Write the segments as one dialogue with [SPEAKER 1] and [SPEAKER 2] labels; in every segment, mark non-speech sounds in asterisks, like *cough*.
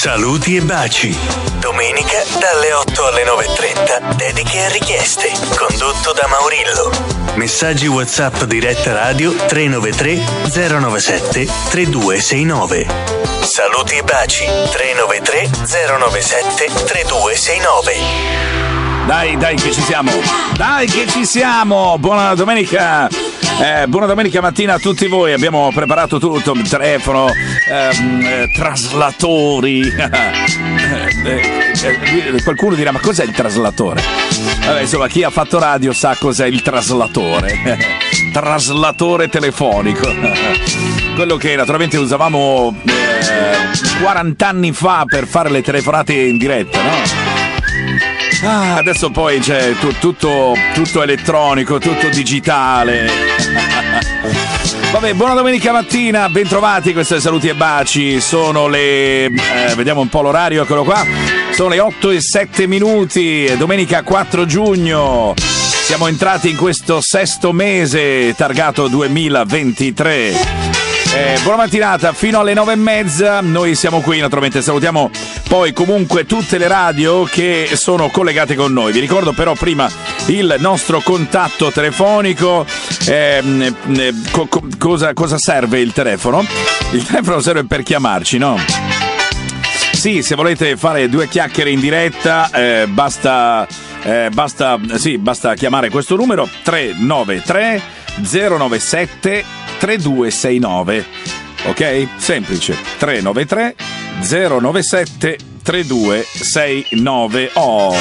[SPEAKER 1] Saluti e baci. Domenica dalle 8 alle 9.30. Dediche e richieste. Condotto da Maurillo. Messaggi WhatsApp diretta radio 393 097 3269. Saluti e baci 393 097 3269.
[SPEAKER 2] Dai, dai che ci siamo! Dai che ci siamo! Buona domenica! Eh, buona domenica mattina a tutti voi, abbiamo preparato tutto, telefono, ehm, eh, traslatori. *laughs* Eh, eh, qualcuno dirà ma cos'è il traslatore? Vabbè, insomma, chi ha fatto radio sa cos'è il traslatore. *laughs* traslatore telefonico. *laughs* Quello che naturalmente usavamo 40 eh, anni fa per fare le telefonate in diretta, no? Ah, adesso poi c'è tu, tutto, tutto elettronico, tutto digitale. Vabbè, buona domenica mattina, bentrovati, questo è Saluti e Baci, sono le... Eh, vediamo un po' l'orario, eccolo qua, sono le 8 e 7 minuti, domenica 4 giugno, siamo entrati in questo sesto mese targato 2023. Eh, buona mattinata, fino alle nove e mezza. Noi siamo qui, naturalmente salutiamo poi comunque tutte le radio che sono collegate con noi. Vi ricordo però prima il nostro contatto telefonico. Eh, co- co- cosa, cosa serve il telefono? Il telefono serve per chiamarci, no? Sì, se volete fare due chiacchiere in diretta, eh, basta, eh, basta, sì, basta chiamare questo numero 393 097 3269. Ok? Semplice. 393 097 3269. Oh.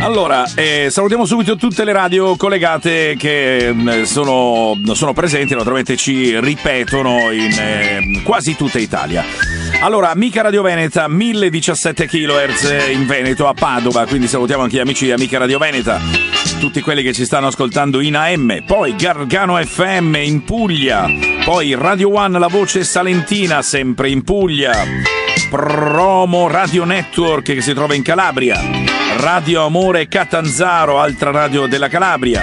[SPEAKER 2] Allora, eh, salutiamo subito tutte le radio collegate che mm, sono, sono, presenti, naturalmente ci ripetono in eh, quasi tutta Italia. Allora, Amica Radio Veneta, 1017 kHz in Veneto, a Padova, quindi salutiamo anche gli amici di Amica Radio Veneta, tutti quelli che ci stanno ascoltando in AM, poi Gargano FM in Puglia, poi Radio One, la voce salentina, sempre in Puglia, Promo Radio Network che si trova in Calabria, Radio Amore Catanzaro, altra radio della Calabria,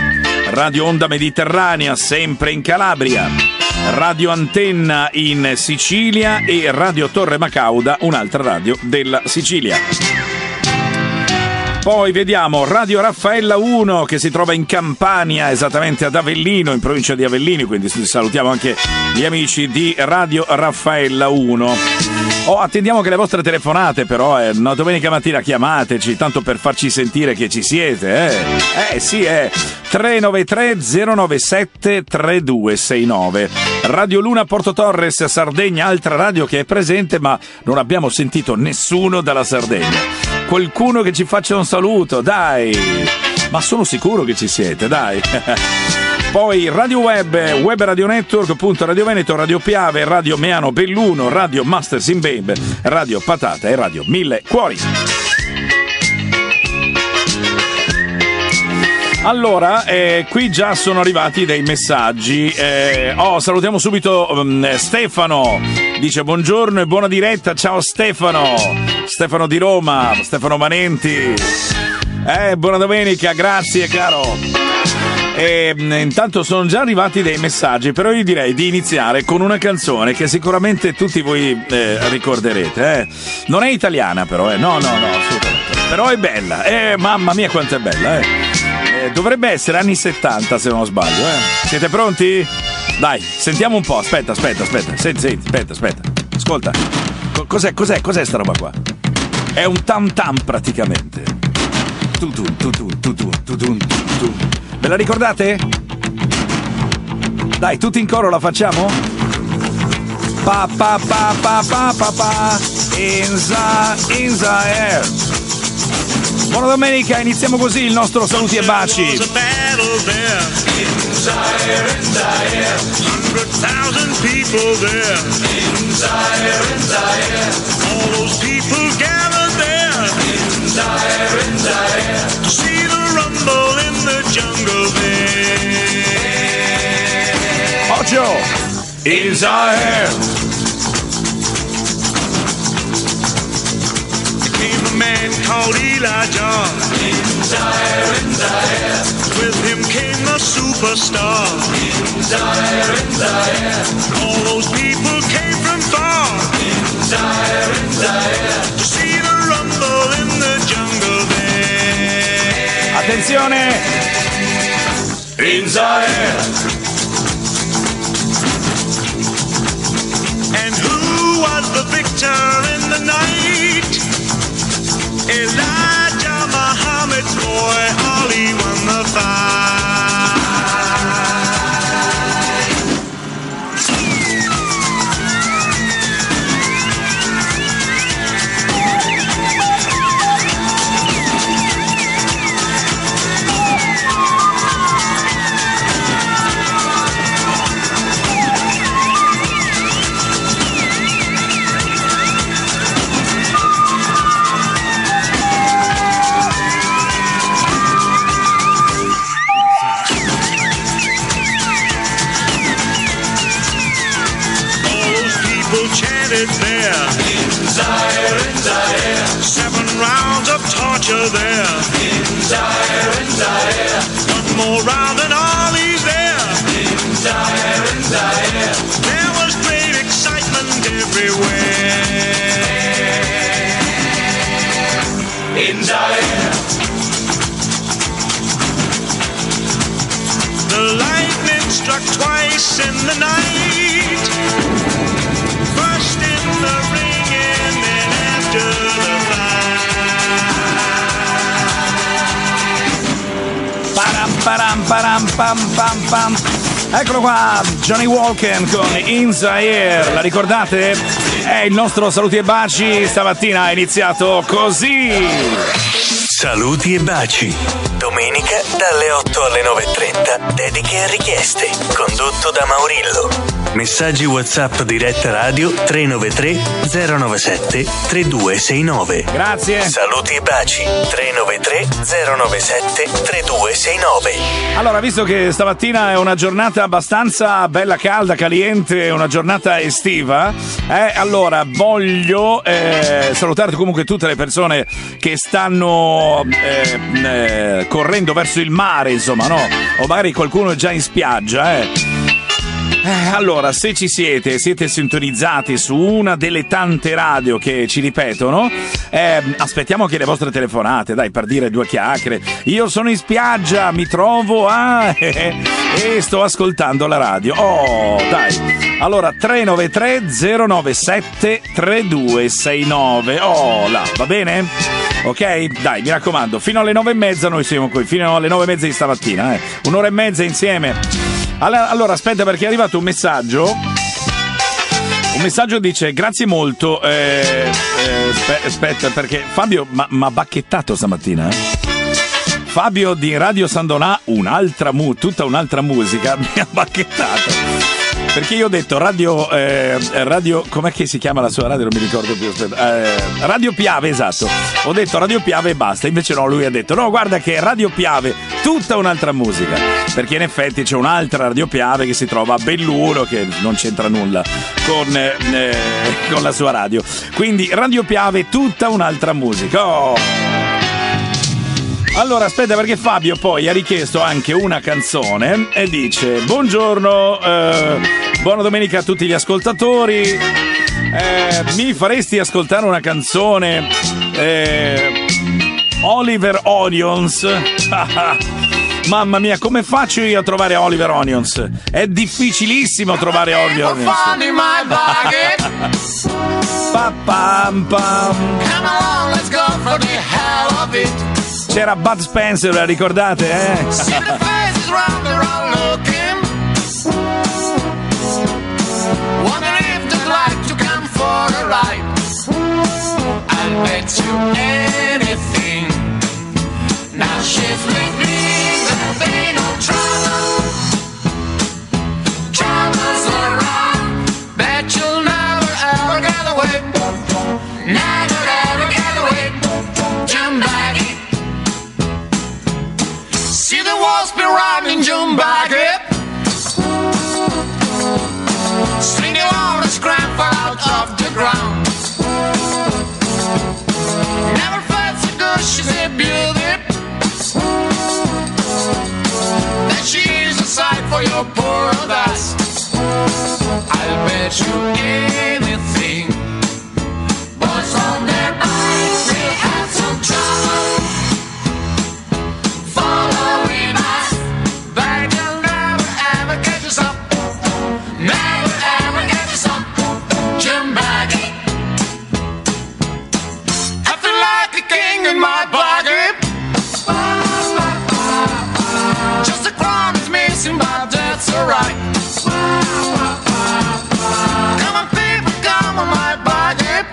[SPEAKER 2] Radio Onda Mediterranea, sempre in Calabria. Radio Antenna in Sicilia e Radio Torre Macauda, un'altra radio della Sicilia. Poi vediamo Radio Raffaella 1 che si trova in Campania, esattamente ad Avellino, in provincia di Avellino, quindi salutiamo anche gli amici di Radio Raffaella 1. Oh, attendiamo che le vostre telefonate però, eh, una domenica mattina chiamateci, tanto per farci sentire che ci siete, eh. Eh sì, eh. 393 097 3269. Radio Luna Porto Torres, Sardegna, altra radio che è presente, ma non abbiamo sentito nessuno dalla Sardegna. Qualcuno che ci faccia un saluto, dai! Ma sono sicuro che ci siete, dai! *laughs* Poi Radio Web, Web Radio Network, appunto Radio Veneto, Radio Piave, Radio Meano Belluno, Radio Masters in Babe, Radio Patata e Radio Mille Cuori. Allora, eh, qui già sono arrivati dei messaggi. Eh, oh, salutiamo subito um, Stefano. Dice buongiorno e buona diretta. Ciao Stefano. Stefano di Roma, Stefano Manenti. Eh, buona domenica, grazie caro. E, mm, intanto sono già arrivati dei messaggi, però io direi di iniziare con una canzone che sicuramente tutti voi eh, ricorderete. Eh. Non è italiana però, eh. no, no, no. Però è bella, eh, mamma mia quanto è bella. Eh. Eh, dovrebbe essere anni 70 se non sbaglio. Eh. Siete pronti? Dai, sentiamo un po'. Aspetta, aspetta, aspetta. Senti, senti, aspetta, aspetta. Ascolta. cos'è, cos'è, cos'è sta roba qua? È un tam tam praticamente. Tutun, tutun, tutun, tutun, tutun. Ve la ricordate? Dai, tutti in coro la facciamo? Pa pa pa pa pa pa pa in the, in the air. Buona domenica, iniziamo così il nostro saluti e baci. Ocho in Zaire.
[SPEAKER 3] Man called Elijah. In Zaire, in Zaire. With him came the a superstar. In Zaire, in Zaire. All those people came from far. In Zaire, in Zaire. To see the rumble in the jungle there.
[SPEAKER 2] Attenzione!
[SPEAKER 3] In Zaire. The in the night? Elijah Muhammad's boy, Ali won the fight.
[SPEAKER 2] Pam pam pam. Eccolo qua, Johnny Walken con In Zaire, la ricordate? È il nostro saluti e baci, stamattina è iniziato così.
[SPEAKER 1] Saluti e baci. Domenica dalle 8 alle 9.30. Dediche e richieste. Condotto da Maurillo. Messaggi WhatsApp diretta radio 393 097 3269.
[SPEAKER 2] Grazie.
[SPEAKER 1] Saluti e baci 393 097 3269.
[SPEAKER 2] Allora, visto che stamattina è una giornata abbastanza bella calda, caliente, una giornata estiva, eh, allora voglio eh, salutare comunque tutte le persone che stanno eh, eh, correndo verso il mare, insomma, no? O magari qualcuno è già in spiaggia, eh. Eh, allora, se ci siete, siete sintonizzati su una delle tante radio che ci ripetono, eh, aspettiamo che le vostre telefonate, dai, per dire due chiacchiere. Io sono in spiaggia, mi trovo a... *laughs* e sto ascoltando la radio. Oh, dai. Allora, 393 097 3269. Oh, là, va bene? Ok? Dai, mi raccomando, fino alle nove e mezza noi siamo qui, fino alle nove e mezza di stamattina, eh. Un'ora e mezza insieme. Allora, allora, aspetta perché è arrivato un messaggio. Un messaggio dice grazie molto. Eh, eh, aspe- aspetta perché Fabio mi ha bacchettato stamattina. eh. Fabio di Radio Sandonà, un'altra mu- tutta un'altra musica, *laughs* mi ha bacchettato. Perché io ho detto radio, eh, radio, com'è che si chiama la sua radio? Non mi ricordo più. Aspetta. Eh, radio Piave, esatto. Ho detto Radio Piave e basta. Invece no, lui ha detto no, guarda che Radio Piave, tutta un'altra musica. Perché in effetti c'è un'altra Radio Piave che si trova a Belluno, che non c'entra nulla con, eh, con la sua radio. Quindi Radio Piave, tutta un'altra musica. Oh. Allora, aspetta, perché Fabio poi ha richiesto anche una canzone e dice: Buongiorno, eh, buona domenica a tutti gli ascoltatori. Eh, mi faresti ascoltare una canzone? eh, Oliver Onions. *laughs* Mamma mia, come faccio io a trovare Oliver Onions? È difficilissimo trovare Oliver Onions. Pa, pam, pam.
[SPEAKER 4] Come along, let's go for the hell of it.
[SPEAKER 2] C'era Bud Spencer, la ricordate, eh?
[SPEAKER 4] There. I'll bet you anything. Now she's with me, there'll be no trouble. must be riding Jumbaget. Seen you all the scrap out of the ground. Never felt so good, she's a beauty.
[SPEAKER 5] That she's
[SPEAKER 4] a sight for your poor eyes. I'll bet you in. Alright. Come on, people, come on, my pocket.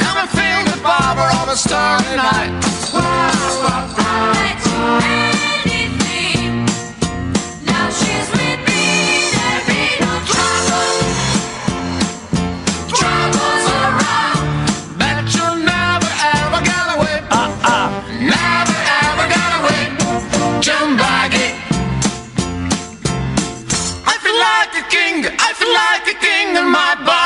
[SPEAKER 4] Come and feel the power of a starry night. Like a king in my pocket.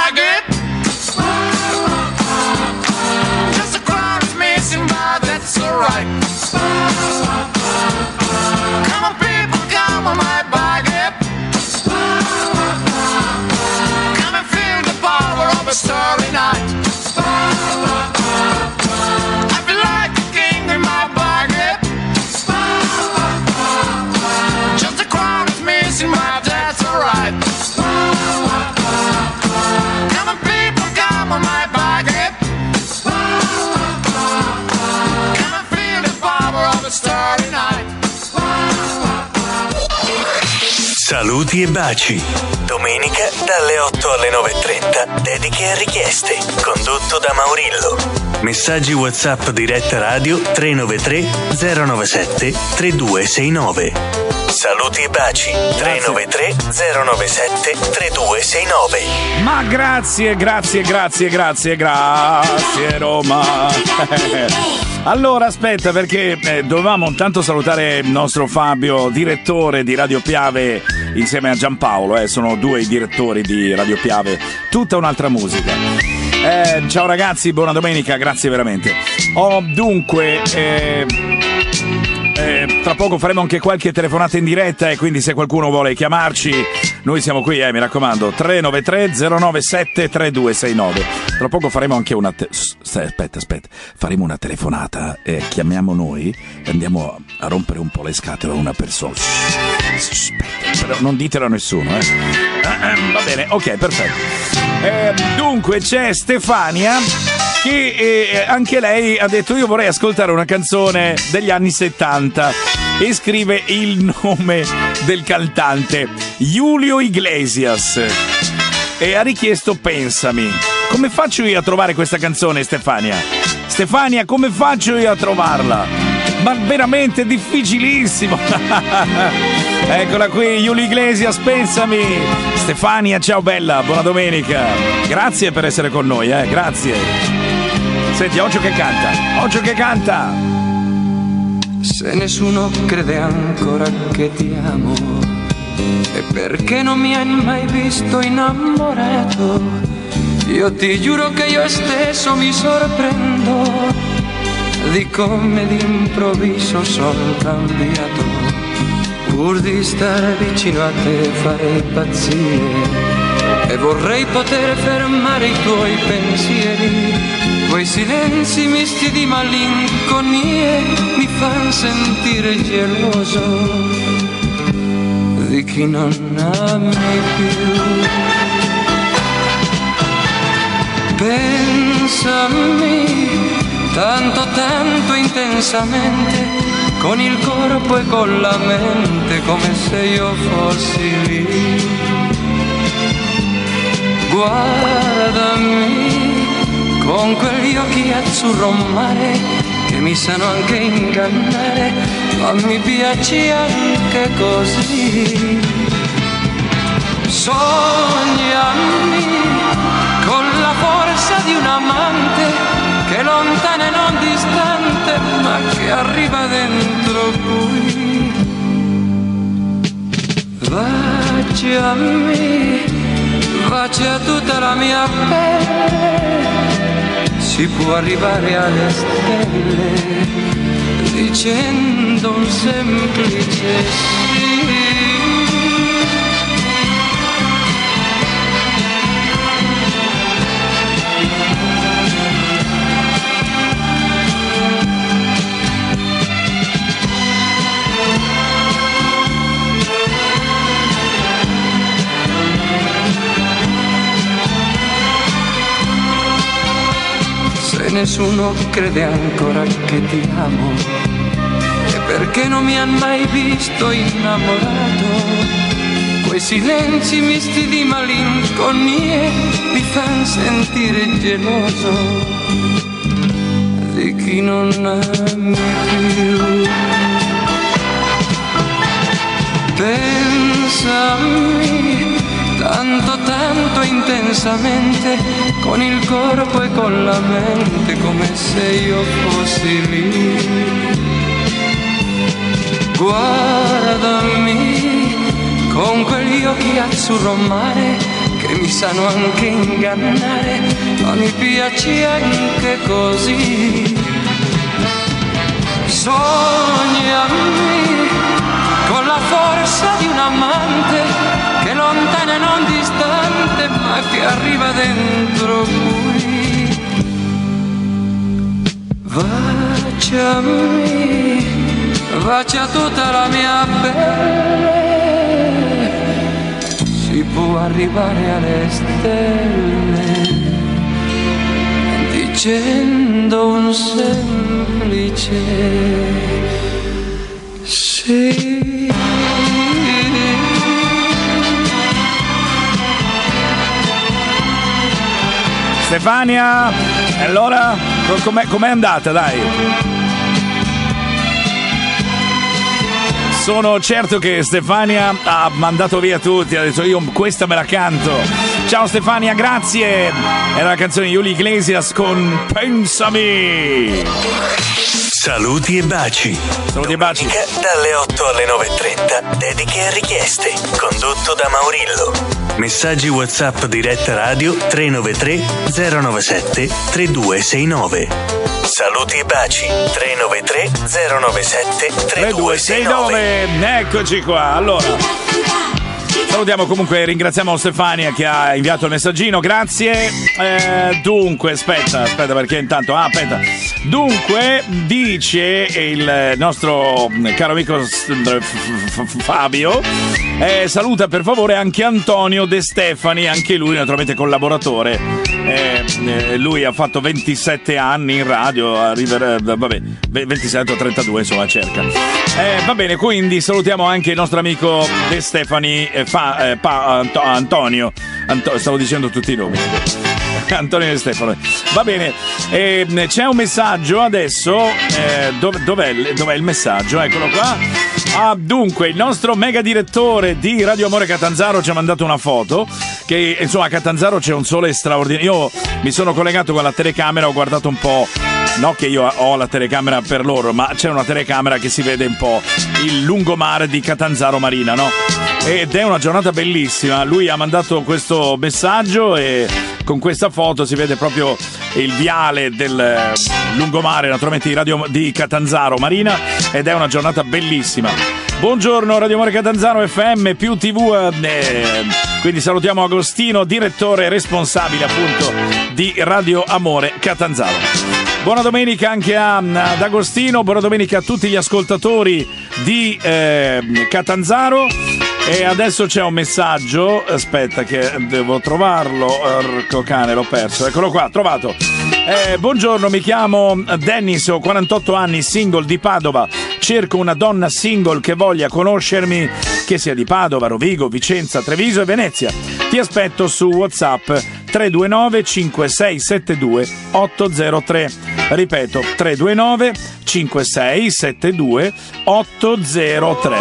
[SPEAKER 1] Saluti e baci. Domenica dalle 8 alle 9.30. Dediche e richieste. Condotto da Maurillo. Messaggi WhatsApp diretta radio 393 097 3269. Saluti e baci 393 097 3269.
[SPEAKER 2] Ma grazie, grazie, grazie, grazie, grazie Roma. *laughs* Allora aspetta perché eh, dovevamo intanto salutare il nostro Fabio, direttore di Radio Piave insieme a Giampaolo, eh, sono due i direttori di Radio Piave, tutta un'altra musica. Eh, ciao ragazzi, buona domenica, grazie veramente. Ho dunque... eh, eh, tra poco faremo anche qualche telefonata in diretta e quindi se qualcuno vuole chiamarci, noi siamo qui, eh, mi raccomando, 393 097 3269. Tra poco faremo anche una te- aspetta, aspetta, faremo una telefonata e chiamiamo noi e andiamo a rompere un po' le scatole a una persona. Aspetta, però non ditelo a nessuno, eh. Ah, ah, Va bene, ok, perfetto. Eh, dunque c'è Stefania che eh, anche lei ha detto io vorrei ascoltare una canzone degli anni 70 e scrive il nome del cantante Julio Iglesias e ha richiesto Pensami. Come faccio io a trovare questa canzone Stefania? Stefania, come faccio io a trovarla? Ma veramente difficilissimo. *laughs* Eccola qui, Julio Iglesias, pensami. Stefania, ciao bella, buona domenica. Grazie per essere con noi, eh, grazie. Senti, Occhio che canta, Occhio che canta.
[SPEAKER 6] Se nessuno crede ancora che ti amo, e perché non mi hai mai visto innamorato, io ti giuro che io stesso mi sorprendo di come d'improvviso sono cambiato. Pur di stare vicino a te farei pazzie e vorrei poter fermare i tuoi pensieri. Quei silenzi misti di malinconie mi fanno sentire geloso di chi non ami più. Pensami tanto, tanto intensamente, con il corpo e con la mente, come se io fossi lì. Guardami con quegli occhi azzurro mare che mi sanno anche ingannare, ma mi piace anche così. Sognami con la forza di un amante che lontana e non distante, ma che arriva dentro qui. Baciami, bacia tutta la mia pelle, si può arrivare alle stelle dicendo un semplice nessuno crede ancora che ti amo, è perché non mi han mai visto innamorato. Quei silenzi misti di malinconie mi fan sentire geloso di chi non ami più. Pensami tanto, tanto intensamente, con il corpo e con la mente, come se io fossi lì. Guardami con quegli occhi azzurro mare che mi sanno anche ingannare, ma mi piaci anche così. Sognami con la forza di un amante che arriva dentro qui. Baciami, bacia tutta la mia pelle, si può arrivare alle stelle dicendo un semplice sì.
[SPEAKER 2] Stefania, e allora co- com'è, com'è andata, dai? Sono certo che Stefania ha mandato via tutti, ha detto io questa me la canto. Ciao Stefania, grazie. Era la canzone di Yuli Iglesias con Pensami.
[SPEAKER 1] Saluti e baci.
[SPEAKER 2] Saluti e baci.
[SPEAKER 1] Domenica dalle 8 alle 9.30. Dediche e richieste. Condotto da Maurillo. Messaggi WhatsApp diretta radio 393 097 3269. Saluti e baci 393 097 3269.
[SPEAKER 2] 3269, eccoci qua. Allora, salutiamo comunque, ringraziamo Stefania che ha inviato il messaggino, grazie. Eh, dunque, aspetta, aspetta perché intanto, ah, aspetta. Dunque, dice il nostro caro amico Fabio, eh, saluta per favore anche Antonio De Stefani, anche lui naturalmente collaboratore. Eh, eh, lui ha fatto 27 anni in radio, arriverà, vabbè, 27 o 32 insomma cerca. Eh, va bene, quindi salutiamo anche il nostro amico De Stefani, eh, fa- eh, pa- Anto- Antonio, Anto- stavo dicendo tutti i nomi. *laughs* Antonio De Stefano. Va bene, ehm, c'è un messaggio adesso. eh, dov- dov'è, dov'è il messaggio? Eccolo qua. Ah, dunque, il nostro mega direttore di Radio Amore Catanzaro ci ha mandato una foto. Che insomma a Catanzaro c'è un sole straordinario. Io mi sono collegato con la telecamera, ho guardato un po'. No che io ho la telecamera per loro, ma c'è una telecamera che si vede un po' il lungomare di Catanzaro Marina, no? Ed è una giornata bellissima. Lui ha mandato questo messaggio e con questa foto si vede proprio il viale del eh, lungomare, naturalmente di, Radio, di Catanzaro Marina, ed è una giornata bellissima. Buongiorno Radio Amore Catanzaro FM più TV, eh, quindi salutiamo Agostino, direttore responsabile appunto di Radio Amore Catanzaro. Buona domenica anche a, ad Agostino, buona domenica a tutti gli ascoltatori di eh, Catanzaro. E adesso c'è un messaggio, aspetta che devo trovarlo, orco cane l'ho perso, eccolo qua, trovato. Eh, buongiorno, mi chiamo Dennis, ho 48 anni, single di Padova, cerco una donna single che voglia conoscermi, che sia di Padova, Rovigo, Vicenza, Treviso e Venezia. Ti aspetto su WhatsApp 329 5672 803. Ripeto, 329 5672 803.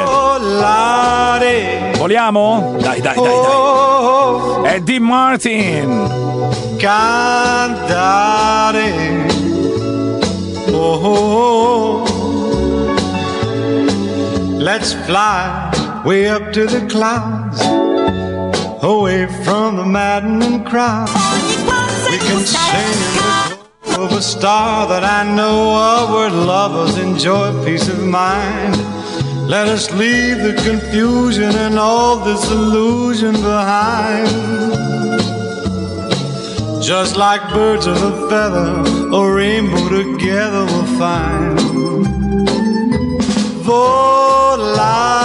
[SPEAKER 2] Vogliamo? Dai, dai, dai, dai. Eddie Martin.
[SPEAKER 7] cantare. Oh, let's fly way up to the clouds, away from the maddening crowd. We can sing in the of a star that I know of where lovers enjoy peace of mind. Let us leave the confusion and all this illusion behind. Just like birds of a feather, a rainbow together we'll find. Volare,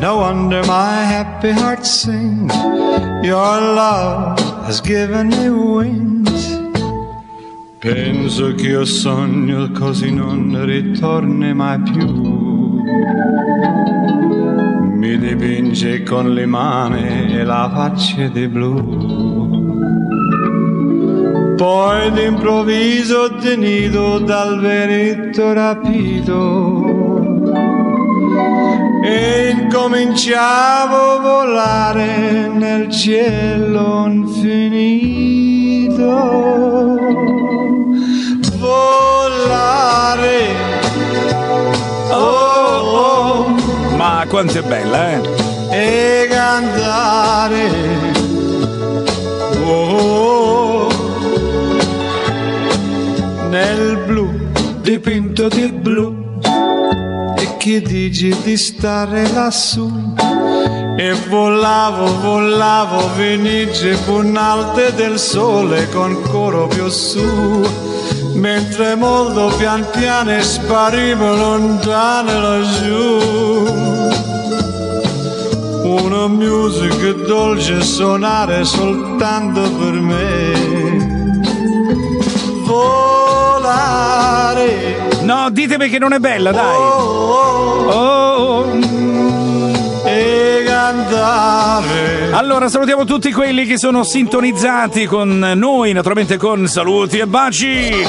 [SPEAKER 7] No wonder my happy heart sings. Your love has given me wings. Penso che io sogno così non ritorni mai più. Mi dipinge con le mani e la faccia di blu. Poi d'improvviso tenido dal veretto rapito e incominciavo a volare nel cielo infinito. Volare. Oh, oh,
[SPEAKER 2] Ma quanto è bella, eh?
[SPEAKER 7] e cantare. Oh, nel blu dipinto di blu. E che dici di stare lassù? E volavo, volavo, venice punalte del sole con coro più su. Mentre molto pian piano sparivo lontano laggiù. Una musica dolce suonare soltanto per me. Volare.
[SPEAKER 2] No, ditemi che non è bella, dai.
[SPEAKER 7] Oh,
[SPEAKER 2] Oh.
[SPEAKER 7] e cantare.
[SPEAKER 2] Allora salutiamo tutti quelli che sono sintonizzati con noi, naturalmente con saluti e baci.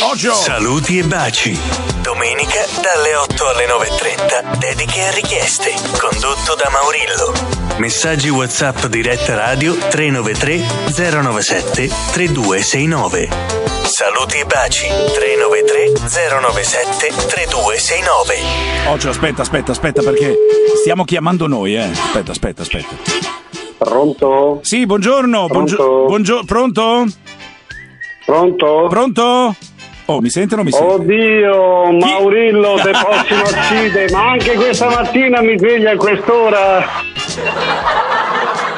[SPEAKER 2] Oggio!
[SPEAKER 1] Saluti e baci. Domenica dalle 8 alle 9.30. Dediche e richieste. Condotto da Maurillo. Messaggi WhatsApp diretta radio 393 097 3269. Saluti e baci 393 097 3269.
[SPEAKER 2] Oggio, aspetta, aspetta, aspetta perché stiamo chiamando noi, eh. Aspetta, aspetta, aspetta.
[SPEAKER 8] Pronto?
[SPEAKER 2] Sì, buongiorno. buongio-
[SPEAKER 8] Pronto?
[SPEAKER 2] buongio- pronto?
[SPEAKER 8] Pronto?
[SPEAKER 2] Pronto? Oh, mi sente o non mi sente?
[SPEAKER 8] Oddio, Maurillo, te *laughs* prossimo uccide, ma anche questa mattina mi sveglia a quest'ora.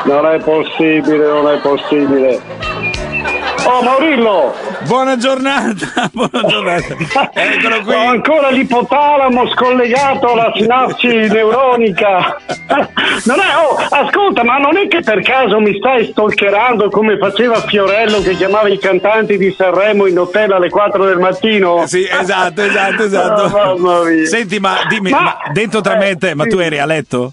[SPEAKER 8] Non è possibile, non è possibile. Oh Maurillo,
[SPEAKER 2] Buona giornata, *laughs* buona giornata. Eccolo qui.
[SPEAKER 8] ho ancora l'ipotalamo scollegato alla sinapsi neuronica. *laughs* Non è, oh, ascolta, ma non è che per caso mi stai stalkerando come faceva Fiorello che chiamava i cantanti di Sanremo in hotel alle 4 del mattino?
[SPEAKER 2] Sì, esatto, esatto, esatto. *laughs*
[SPEAKER 8] Oh.
[SPEAKER 2] Senti, ma dimmi,
[SPEAKER 8] Ma-
[SPEAKER 2] ma dentro tra me e te, ma
[SPEAKER 8] sì.
[SPEAKER 2] tu eri a letto?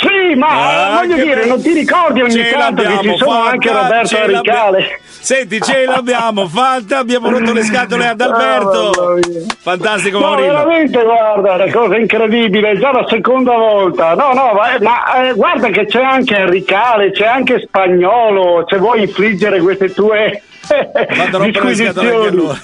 [SPEAKER 8] Sì, ma
[SPEAKER 2] Ah,
[SPEAKER 8] eh, voglio
[SPEAKER 2] che
[SPEAKER 8] dire, non ti ricordi ogni
[SPEAKER 2] Ce
[SPEAKER 8] tanto che ci sono anche
[SPEAKER 2] fatta,
[SPEAKER 8] Roberto
[SPEAKER 2] ce l'abbiamo-
[SPEAKER 8] Ricale?
[SPEAKER 2] Senti, ce l'abbiamo fatta, abbiamo rotto le scatole ad *laughs* Alberto.
[SPEAKER 8] Ah, mamma mia.
[SPEAKER 2] Fantastico,
[SPEAKER 8] No,
[SPEAKER 2] Maurillo.
[SPEAKER 8] veramente, guarda, una cosa incredibile, già la seconda volta. No, no, ma, ma, eh, guarda che c'è anche Ricale, c'è anche Spagnolo, se vuoi infliggere queste tue
[SPEAKER 2] Vado a rompere le scatole anche a
[SPEAKER 8] disquisizioni.
[SPEAKER 2] loro.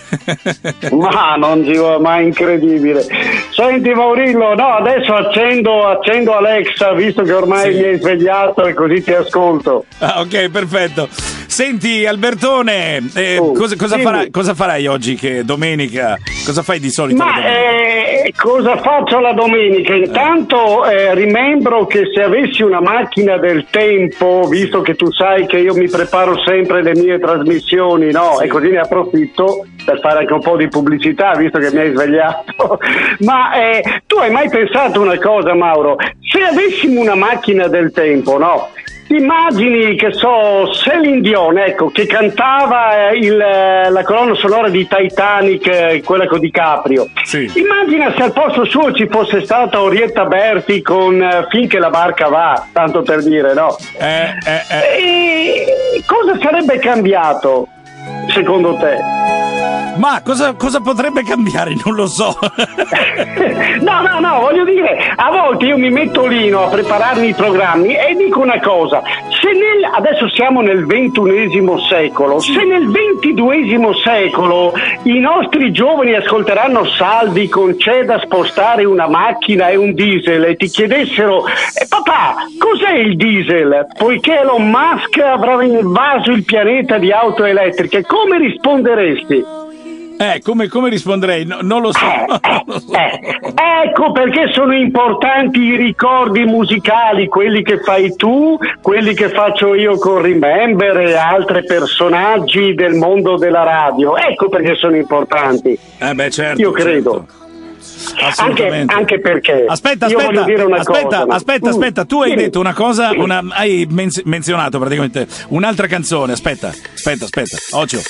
[SPEAKER 2] *laughs*
[SPEAKER 8] Ma non ci va, ma è incredibile. Senti Maurillo, no, adesso accendo, accendo Alexa, visto che ormai
[SPEAKER 2] Sì.
[SPEAKER 8] mi hai svegliato e così ti ascolto.
[SPEAKER 2] Ah, ok, perfetto. Senti, Albertone, eh,
[SPEAKER 8] Oh,
[SPEAKER 2] cosa, cosa farai, cosa farai oggi che domenica? Cosa fai di solito?
[SPEAKER 8] Ma eh, cosa faccio la domenica? Intanto eh, rimembro che se avessi una macchina del tempo, visto che tu sai che io mi preparo sempre le mie trasmissioni, no? E così ne approfitto per fare anche un po' di pubblicità, visto che mi hai svegliato. *laughs* Ma eh, tu hai mai pensato una cosa, Mauro? Se avessimo una macchina del tempo, no? Immagini, che so, Celine Dion, ecco, che cantava eh, il, eh, la colonna sonora di Titanic, eh, quella con DiCaprio.
[SPEAKER 2] Sì.
[SPEAKER 8] Immagina se al posto suo ci fosse stata Orietta Berti con Finché la barca va, tanto per dire, no?
[SPEAKER 2] Eh, eh,
[SPEAKER 8] cosa sarebbe cambiato, secondo te?
[SPEAKER 2] Ma cosa, cosa potrebbe cambiare? Non lo so. *laughs*
[SPEAKER 8] No, no, no, voglio dire, a volte io mi metto lì no, a prepararmi i programmi e dico una cosa, se nel, adesso siamo nel ventunesimo secolo, se nel ventiduesimo secolo i nostri giovani ascolteranno saldi con c'è da spostare una macchina e un diesel e ti chiedessero, "Eh, papà, cos'è il diesel? Poiché Elon Musk avrà invaso il pianeta di auto elettriche, come risponderesti?
[SPEAKER 2] Eh, come, come risponderei? No- non lo so. *laughs* Non lo so.
[SPEAKER 8] Eh, ecco perché sono importanti i ricordi musicali, quelli che fai tu, quelli che faccio io con Remember e altri personaggi del mondo della radio. Ecco perché sono importanti.
[SPEAKER 2] Eh beh, certo.
[SPEAKER 8] Io credo.
[SPEAKER 2] certo.
[SPEAKER 8] Anche,
[SPEAKER 2] Assolutamente.
[SPEAKER 8] anche perché
[SPEAKER 2] Aspetta, aspetta, aspetta,
[SPEAKER 8] cosa.
[SPEAKER 2] aspetta,
[SPEAKER 8] Mm.
[SPEAKER 2] aspetta, tu hai detto una cosa, una- hai menz- menzionato praticamente un'altra canzone, aspetta, aspetta, aspetta, Ocio,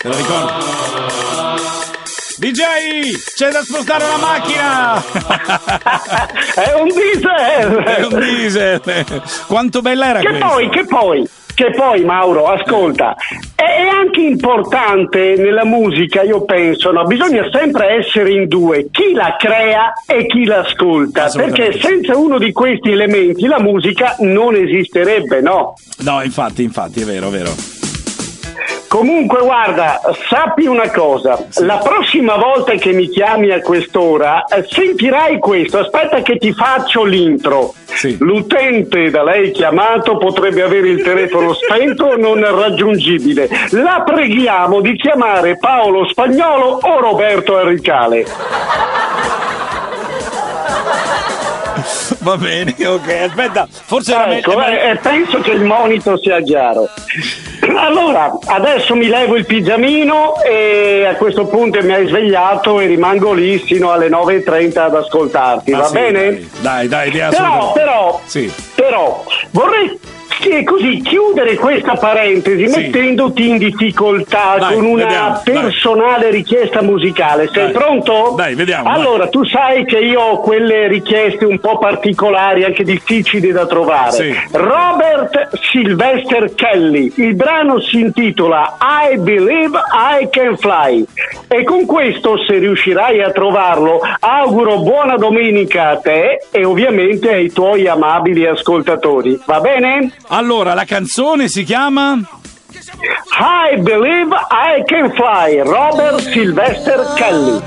[SPEAKER 2] te lo ricordo? DJ, c'è da spostare una macchina! *laughs*
[SPEAKER 8] È un diesel!
[SPEAKER 2] È un diesel! Quanto bella era
[SPEAKER 8] Che
[SPEAKER 2] questa?
[SPEAKER 8] poi, che poi, che poi Mauro, ascolta, è, anche importante nella musica, io penso, no? bisogna sempre essere in due, chi la crea e chi l'ascolta, perché senza uno di questi elementi la musica non esisterebbe, no?
[SPEAKER 2] No, infatti, infatti, è vero, è vero.
[SPEAKER 8] Comunque, guarda, sappi una cosa: la prossima volta che mi chiami a quest'ora, eh, sentirai questo. Aspetta, che ti faccio l'intro.
[SPEAKER 2] Sì.
[SPEAKER 8] L'utente da lei chiamato potrebbe avere il telefono spento o *laughs* non raggiungibile. La preghiamo di chiamare Paolo Spagnolo o Roberto Enricale. *laughs*
[SPEAKER 2] Va bene, ok, aspetta, forse era
[SPEAKER 8] Ecco,
[SPEAKER 2] meglio...
[SPEAKER 8] eh, penso che il monito sia chiaro. *clears throat* Allora, adesso mi levo il pigiamino e a questo punto mi hai svegliato e rimango lì sino alle 9.30 ad ascoltarti,
[SPEAKER 2] Ah,
[SPEAKER 8] va
[SPEAKER 2] sì,
[SPEAKER 8] bene?
[SPEAKER 2] Dai, dai, dai,
[SPEAKER 8] Però,
[SPEAKER 2] assolutamente.
[SPEAKER 8] però,
[SPEAKER 2] Sì.
[SPEAKER 8] però, vorrei che così chiudere questa parentesi
[SPEAKER 2] Sì.
[SPEAKER 8] mettendoti in difficoltà
[SPEAKER 2] Dai,
[SPEAKER 8] con una
[SPEAKER 2] vediamo,
[SPEAKER 8] personale richiesta musicale. Sei
[SPEAKER 2] Dai.
[SPEAKER 8] pronto?
[SPEAKER 2] Dai, vediamo,
[SPEAKER 8] Allora, tu sai che io ho quelle richieste un po' particolari, anche difficili da trovare.
[SPEAKER 2] Sì.
[SPEAKER 8] Robert Sylvester Kelly, il brano si intitola I Believe I Can Fly e con questo se riuscirai a trovarlo auguro buona domenica a te e ovviamente ai tuoi amabili ascoltatori, va bene?
[SPEAKER 2] Allora, la canzone si chiama...
[SPEAKER 8] I Believe I Can Fly, Robert Sylvester Kelly.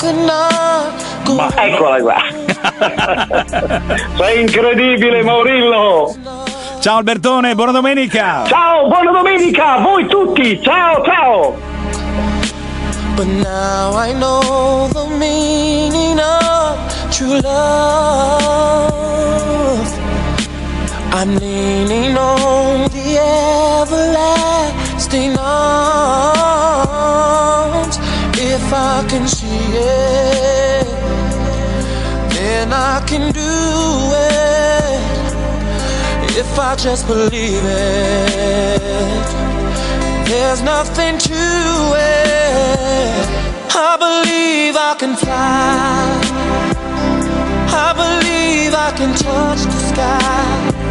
[SPEAKER 2] Ma-
[SPEAKER 8] Eccola qua. *laughs* Sei incredibile Maurillo.
[SPEAKER 2] Ciao Albertone, buona domenica!
[SPEAKER 8] Ciao, buona domenica a voi tutti. Ciao, ciao.
[SPEAKER 9] But now I know the meaning of true love. I'm leaning on the everlasting arms. If I can see it, then I can do it. If I just believe it. There's nothing to it. I believe I can fly. I believe I can touch the sky.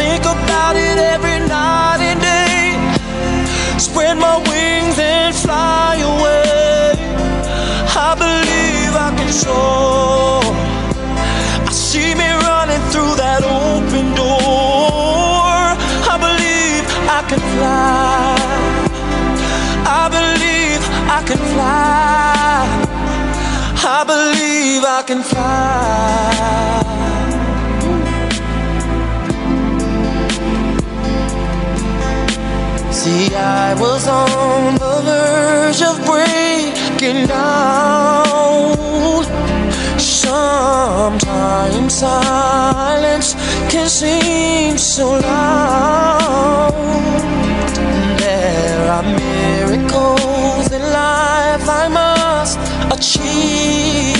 [SPEAKER 9] Think about it every night and day. Spread my wings and fly away. I believe I can soar. I see me running through that open door. I believe I can fly. I believe I can fly. I believe I can fly. See, I was on the verge of breaking down. Sometimes silence can seem so loud. There are miracles in life I must achieve.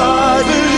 [SPEAKER 9] life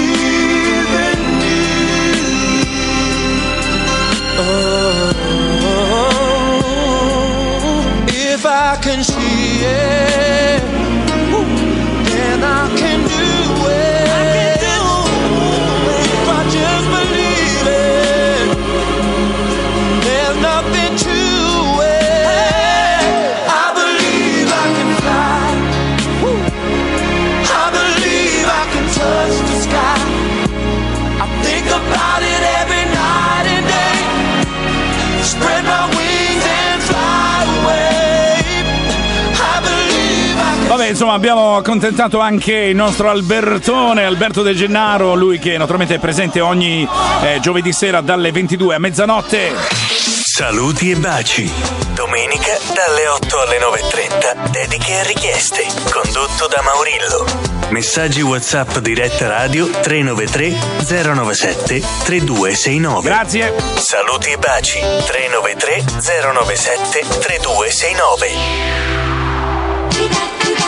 [SPEAKER 2] Vabbè, insomma, abbiamo accontentato anche il nostro Albertone, Alberto De Gennaro, lui che naturalmente è presente ogni eh, giovedì sera dalle 22 a mezzanotte.
[SPEAKER 1] Saluti e baci. Domenica dalle 8 alle 9.30. Dediche e richieste. Condotto da Maurillo. Messaggi WhatsApp diretta radio 393 097 3269.
[SPEAKER 2] Grazie.
[SPEAKER 1] Saluti e baci 393 097 3269.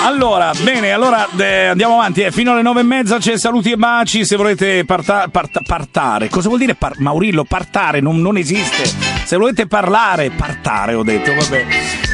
[SPEAKER 2] Allora, bene, allora eh, andiamo avanti. eh, fino alle nove e mezza c'è saluti e baci. Se volete parta- parta- partare, cosa vuol dire par- Maurillo? Partare non, non esiste. Se volete parlare, partare ho detto, vabbè.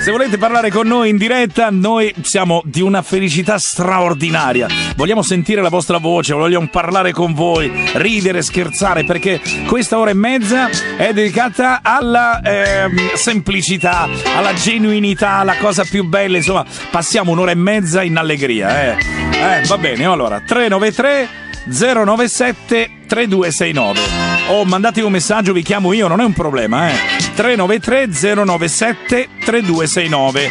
[SPEAKER 2] Se volete parlare con noi in diretta, noi siamo di una felicità straordinaria. Vogliamo sentire la vostra voce, vogliamo parlare con voi, ridere, scherzare, perché questa ora e mezza è dedicata alla ehm, semplicità, alla genuinità, alla cosa più bella. Insomma, passiamo un'ora e mezza in allegria. Eh, eh va bene, allora 393 097 3269 o mandate un messaggio, vi chiamo io, non è un problema, eh. 393 097 3269.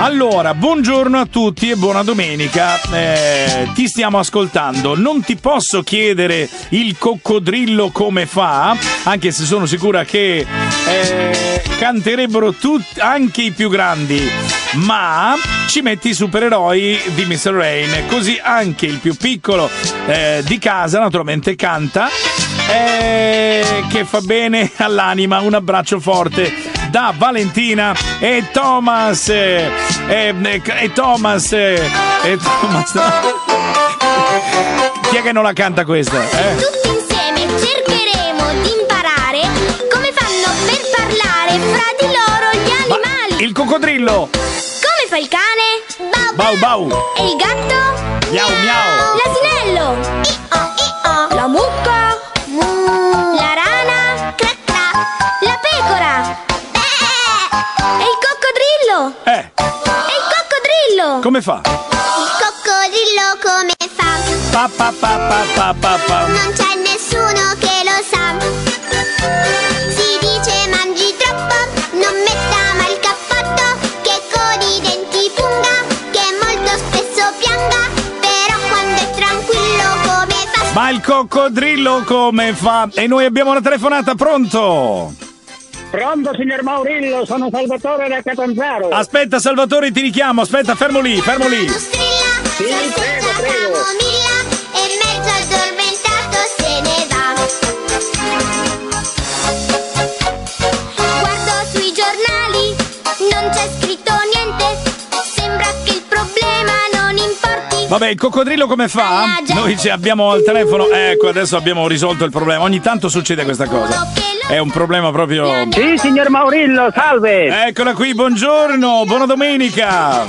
[SPEAKER 2] Allora, buongiorno a tutti e buona domenica. Eh, ti stiamo ascoltando. Non ti posso chiedere il coccodrillo come fa, anche se sono sicura che eh, canterebbero tutti, anche i più grandi. Ma ci metti i supereroi di Mr. Rain, così anche il più piccolo eh, di casa naturalmente canta. eh, che fa bene *laughs* all'anima. Un abbraccio forte da Valentina e Thomas. eh, E, e- e Thomas. eh, E Thomas. *laughs* Chi è che non la canta questa? Eh?
[SPEAKER 10] Tutti insieme cercheremo
[SPEAKER 2] Il coccodrillo.
[SPEAKER 10] Come fa il cane? Bau
[SPEAKER 2] Bau bau.
[SPEAKER 10] E il gatto?
[SPEAKER 2] Miau miau.
[SPEAKER 10] L'asinello? I-o, i-o. La mucca? La rana? Cra cra. La pecora? E il coccodrillo?
[SPEAKER 2] Eh,
[SPEAKER 10] E il coccodrillo?
[SPEAKER 2] come fa?
[SPEAKER 10] Il coccodrillo come fa?
[SPEAKER 2] Pa pa pa pa pa pa pa.
[SPEAKER 10] Non c'è
[SPEAKER 2] Ma il coccodrillo come fa? E noi abbiamo una telefonata, pronto?
[SPEAKER 8] Pronto, signor Maurillo, sono Salvatore da Catanzaro.
[SPEAKER 2] Aspetta Salvatore, ti richiamo, aspetta, fermo lì, fermo lì.
[SPEAKER 8] Sì, prego, prego.
[SPEAKER 2] Vabbè, il coccodrillo come fa? Noi ci abbiamo al telefono, ecco, adesso abbiamo risolto il problema. Ogni tanto succede questa cosa. È un problema proprio...
[SPEAKER 8] Sì, signor Maurillo, salve.
[SPEAKER 2] Eccola qui, buongiorno, buona domenica.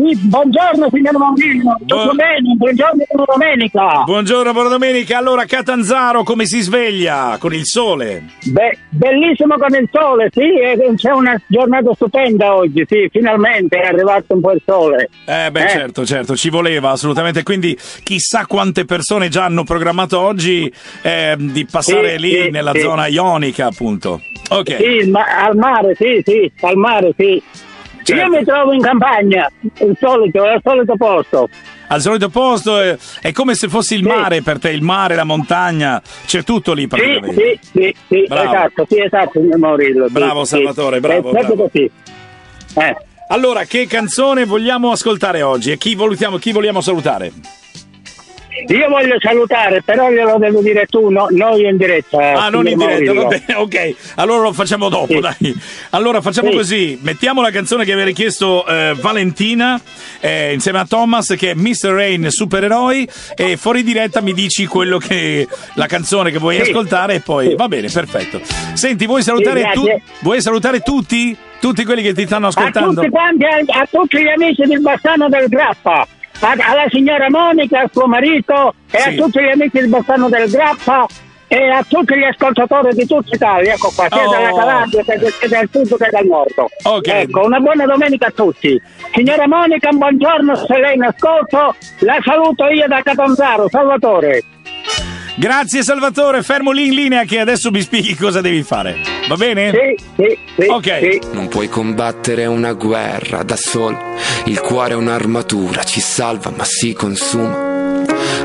[SPEAKER 8] Buongiorno, signor. Tutto
[SPEAKER 2] Bu-
[SPEAKER 8] bene? Buongiorno, buona domenica.
[SPEAKER 2] Buongiorno, buona domenica. Allora, Catanzaro, come si sveglia? Con il sole?
[SPEAKER 8] Beh, bellissimo con il sole, sì, c'è una giornata stupenda oggi, sì, finalmente è arrivato un po' il sole.
[SPEAKER 2] Eh beh,
[SPEAKER 8] Eh.
[SPEAKER 2] certo, certo, ci voleva assolutamente. Quindi chissà quante persone già hanno programmato oggi eh, di passare
[SPEAKER 8] Sì,
[SPEAKER 2] lì
[SPEAKER 8] sì,
[SPEAKER 2] nella
[SPEAKER 8] sì.
[SPEAKER 2] zona ionica, appunto. Ok.
[SPEAKER 8] Sì, ma- al mare, sì, sì, al mare, sì.
[SPEAKER 2] Certo.
[SPEAKER 8] Io mi trovo in campagna, il solito, al solito posto.
[SPEAKER 2] Al solito posto eh, è come se fosse il
[SPEAKER 8] Sì.
[SPEAKER 2] mare per te, il mare, la montagna, c'è tutto lì
[SPEAKER 8] Sì,
[SPEAKER 2] praticamente.
[SPEAKER 8] sì, sì, sì,
[SPEAKER 2] Bravo.
[SPEAKER 8] esatto, sì, esatto, sì,
[SPEAKER 2] Bravo,
[SPEAKER 8] sì.
[SPEAKER 2] Salvatore, bravo,
[SPEAKER 8] È proprio
[SPEAKER 2] bravo.
[SPEAKER 8] così. Eh.
[SPEAKER 2] Allora, che canzone vogliamo ascoltare oggi e chi chi vogliamo salutare?
[SPEAKER 11] Io voglio salutare, però glielo devo dire tu, no, noi in diretta.
[SPEAKER 2] Ah, non in diretta, va bene, ok. Allora lo facciamo dopo,
[SPEAKER 11] Sì.
[SPEAKER 2] dai. Allora facciamo
[SPEAKER 11] Sì.
[SPEAKER 2] così: mettiamo la canzone che aveva richiesto eh, Valentina eh, insieme a Thomas, che è Mr. Rain Supereroi. E fuori diretta mi dici quello che la canzone che vuoi
[SPEAKER 11] Sì.
[SPEAKER 2] ascoltare, e poi va bene, perfetto. Senti, vuoi salutare, tu- vuoi salutare tutti? Tutti quelli che ti stanno
[SPEAKER 11] A
[SPEAKER 2] ascoltando?
[SPEAKER 11] tutti quanti, a, a tutti gli amici del Bassano del Grappa, a- alla signora Monica, al suo marito e
[SPEAKER 2] Sì.
[SPEAKER 11] a tutti gli amici del Bassano del Grappa e a tutti gli ascoltatori di tutta Italia, ecco qua, sia
[SPEAKER 2] Oh.
[SPEAKER 11] dalla Calabria che, che dal sud che dal nord.
[SPEAKER 2] Ok.
[SPEAKER 11] Ecco, una buona domenica a tutti. Signora Monica, un buongiorno, se lei in ascolto, la saluto io da Catanzaro, Salvatore.
[SPEAKER 2] Grazie Salvatore, fermo lì in linea che adesso mi spieghi cosa devi fare. Va bene?
[SPEAKER 11] Sì, sì, sì.
[SPEAKER 2] Ok.
[SPEAKER 11] sì.
[SPEAKER 12] Non puoi combattere una guerra da solo. Il cuore è un'armatura, ci salva ma si consuma.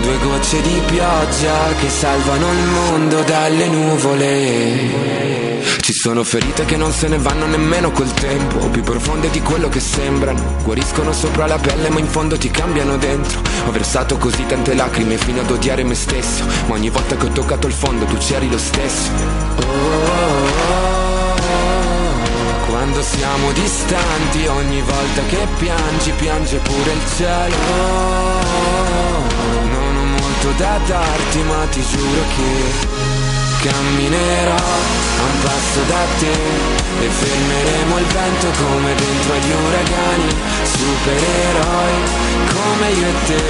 [SPEAKER 12] due gocce di pioggia che salvano il mondo dalle nuvole. Ci sono ferite che non se ne vanno nemmeno col tempo, più profonde di quello che sembrano. Guariscono sopra la pelle, ma in fondo ti cambiano dentro. Ho versato così tante lacrime fino ad odiare me stesso. Ma ogni volta che ho toccato il fondo, tu c'eri lo stesso. Oh, oh, oh. Quando siamo distanti, ogni volta che piangi, piange pure il cielo. Molto da darti, ma ti giuro che Camminerò a un passo da te e fermeremo il vento come dentro agli uragani, supereroi come io e te.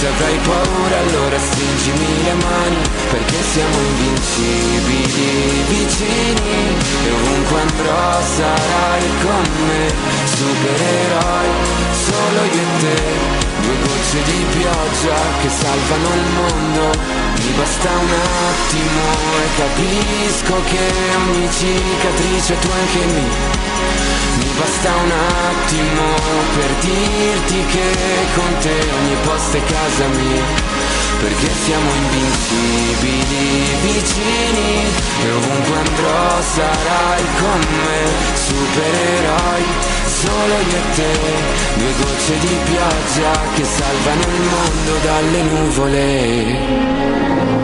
[SPEAKER 12] Se avrai paura allora stringimi le mani perché siamo invincibili vicini e ovunque andrò sarai con me, supereroi solo io e te. Due gocce di pioggia che salvano il mondo. Mi basta un attimo e capisco che ogni cicatrice tu anche mi Mi basta un attimo per dirti che con te ogni posto è casa mia. Perché siamo invincibili vicini e ovunque andrò sarai con me, supereroi, solo io e te, due gocce di pioggia che salvano il mondo dalle nuvole.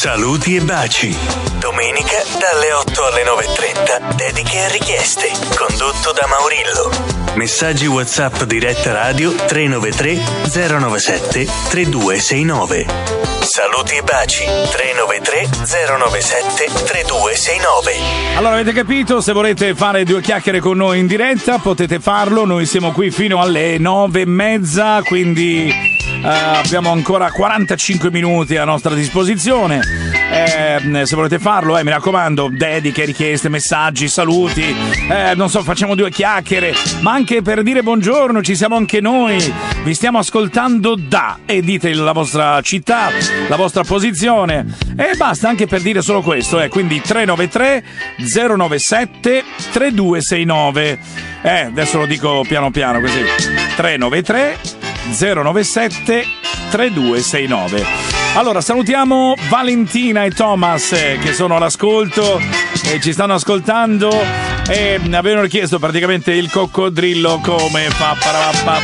[SPEAKER 1] Saluti e baci. Domenica dalle 8 alle 9.30. Dediche e richieste. Condotto da Maurillo. Messaggi WhatsApp diretta radio 393 097 3269. Saluti e baci 393 097 3269.
[SPEAKER 2] Allora avete capito, se volete fare due chiacchiere con noi in diretta potete farlo, noi siamo qui fino alle nove e mezza, quindi eh, abbiamo ancora 45 minuti a nostra disposizione. Eh, se volete farlo, eh, mi raccomando, dediche, richieste, messaggi, saluti, eh, non so, facciamo due chiacchiere, ma anche per dire buongiorno, ci siamo anche noi, vi stiamo ascoltando da e dite la vostra città, la vostra posizione e basta anche per dire solo questo, eh, quindi 393 097 3269. Eh, adesso lo dico piano piano così. 393 097 3269. Allora, salutiamo Valentina e Thomas eh, che sono all'ascolto e ci stanno ascoltando e avevano chiesto praticamente il coccodrillo come fa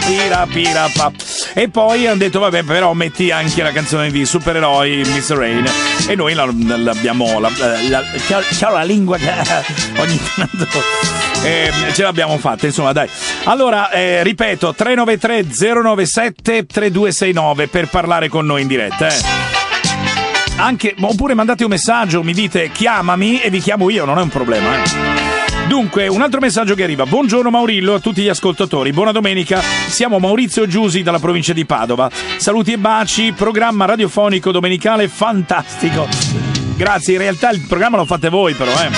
[SPEAKER 2] pira pira pa. E poi hanno detto vabbè però metti anche la canzone di supereroi Miss Rain e noi la- l'abbiamo la, la, c'ho, c'ho la lingua che *laughs* ogni tanto eh, ce l'abbiamo fatta insomma dai allora eh, ripeto 393 097 3269 per parlare con noi in diretta eh. Anche, oppure mandate un messaggio, mi dite chiamami e vi chiamo io, non è un problema. eh. Dunque, un altro messaggio che arriva. Buongiorno Maurillo a tutti gli ascoltatori. Buona domenica. Siamo Maurizio Giusi dalla provincia di Padova. Saluti e baci. Programma radiofonico domenicale fantastico. Grazie, in realtà il programma lo fate voi però, eh.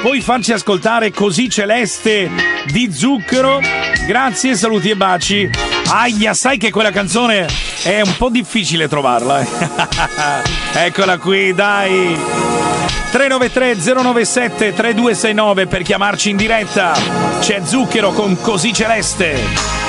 [SPEAKER 2] Puoi farci ascoltare Così Celeste di Zucchero? Grazie, saluti e baci. Aia, sai che quella canzone è un po' difficile trovarla. eh. *laughs* Eccola qui, dai. 393 097 3269 per chiamarci in diretta. C'è Zucchero con Così Celeste.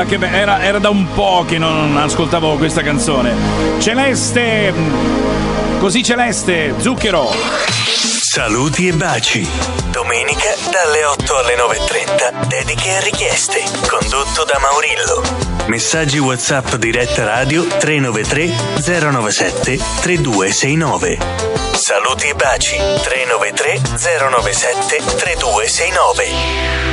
[SPEAKER 2] Bella, che be- era, era da un po' che non ascoltavo questa canzone. Celeste, così Celeste, zucchero.
[SPEAKER 1] Saluti e baci. Domenica dalle 8 alle 9.30. Dediche e richieste. Condotto da Maurillo. Messaggi WhatsApp diretta radio 393 097 3269. Saluti e baci 393 097 3269.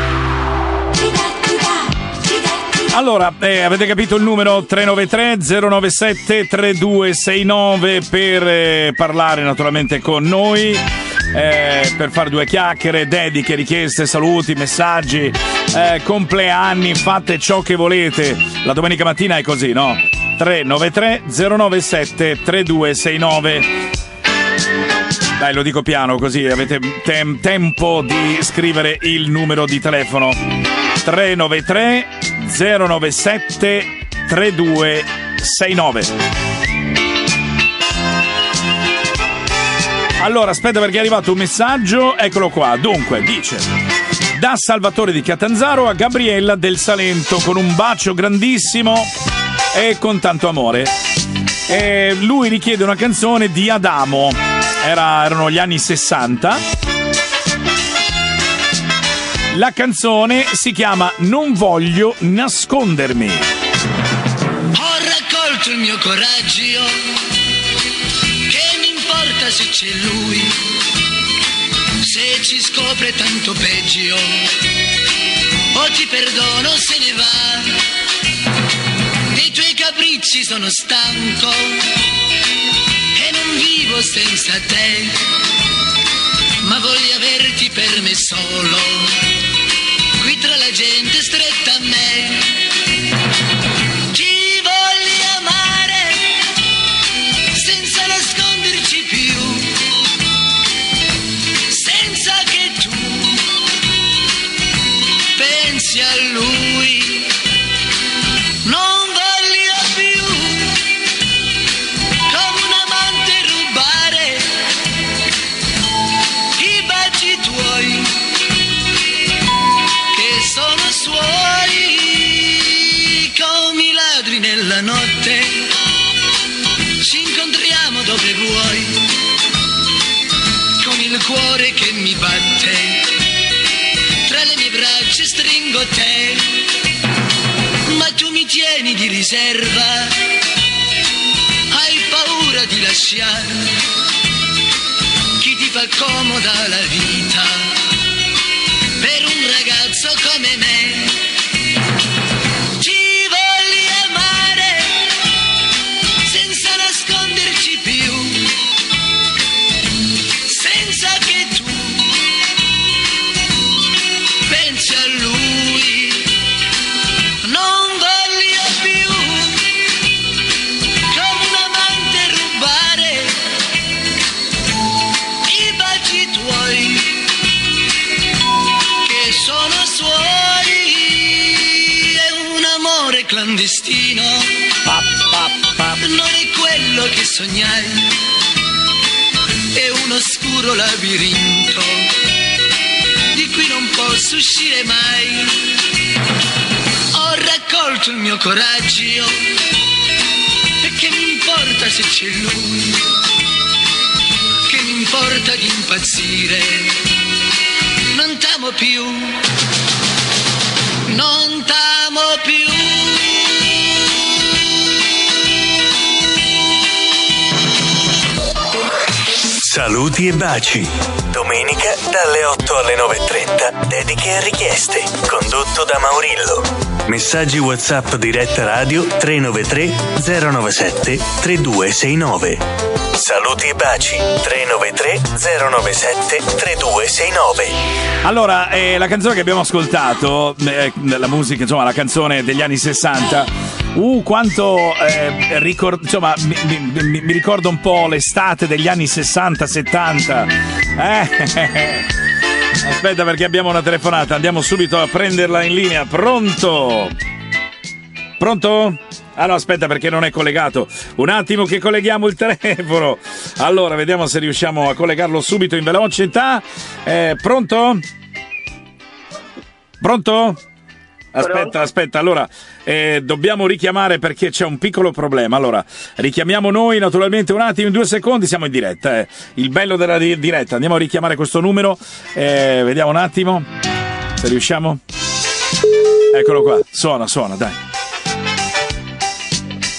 [SPEAKER 2] Allora, eh, avete capito il numero 393 097 3269 per eh, parlare naturalmente con noi, eh, per fare due chiacchiere, dediche, richieste, saluti, messaggi, eh, compleanni, fate ciò che volete. La domenica mattina è così, no? 393 097 3269. Dai, lo dico piano così avete tem- tempo di scrivere il numero di telefono. 393 097 3269. Allora, aspetta perché è arrivato un messaggio, eccolo qua. Dunque, dice: Da Salvatore di Catanzaro a Gabriella del Salento con un bacio grandissimo e con tanto amore. E lui richiede una canzone di Adamo. Era- erano gli anni 60. La canzone si chiama Non voglio nascondermi.
[SPEAKER 13] Ho raccolto il mio coraggio, che mi importa se c'è lui, se ci scopre tanto peggio, o ti perdono se ne va. Dei tuoi capricci sono stanco e non vivo senza te, ma voglio averti per me solo la gente stretta a me. Di riserva hai paura di lasciare chi ti fa comoda la vita per un ragazzo come me. Sognai è un oscuro labirinto di cui non posso uscire mai. Ho raccolto il mio coraggio e che mi importa se c'è lui che mi importa di impazzire. Non t'amo più, non
[SPEAKER 1] Saluti e baci. Domenica dalle 8 alle 9.30. Dediche e richieste. Condotto da Maurillo. Messaggi WhatsApp diretta radio 393 097 3269. Saluti e baci 393 097 3269.
[SPEAKER 2] Allora, eh, la canzone che abbiamo ascoltato, eh, la musica, insomma, la canzone degli anni 60, uh, quanto eh, ricor- insomma, mi, mi- mi- mi ricordo un po' l'estate degli anni 60-70. Eh, *laughs* aspetta perché abbiamo una telefonata, andiamo subito a prenderla in linea. Pronto? Pronto? Ah no, aspetta perché non è collegato. Un attimo che colleghiamo il telefono. Allora, vediamo se riusciamo a collegarlo subito in velocità. Eh, pronto? Pronto? Aspetta, aspetta, allora eh, dobbiamo richiamare perché c'è un piccolo problema. Allora, richiamiamo noi naturalmente un attimo, in due secondi siamo in diretta. eh. Il bello della di- diretta, andiamo a richiamare questo numero, eh, vediamo un attimo se riusciamo. Eccolo qua, suona, suona, dai.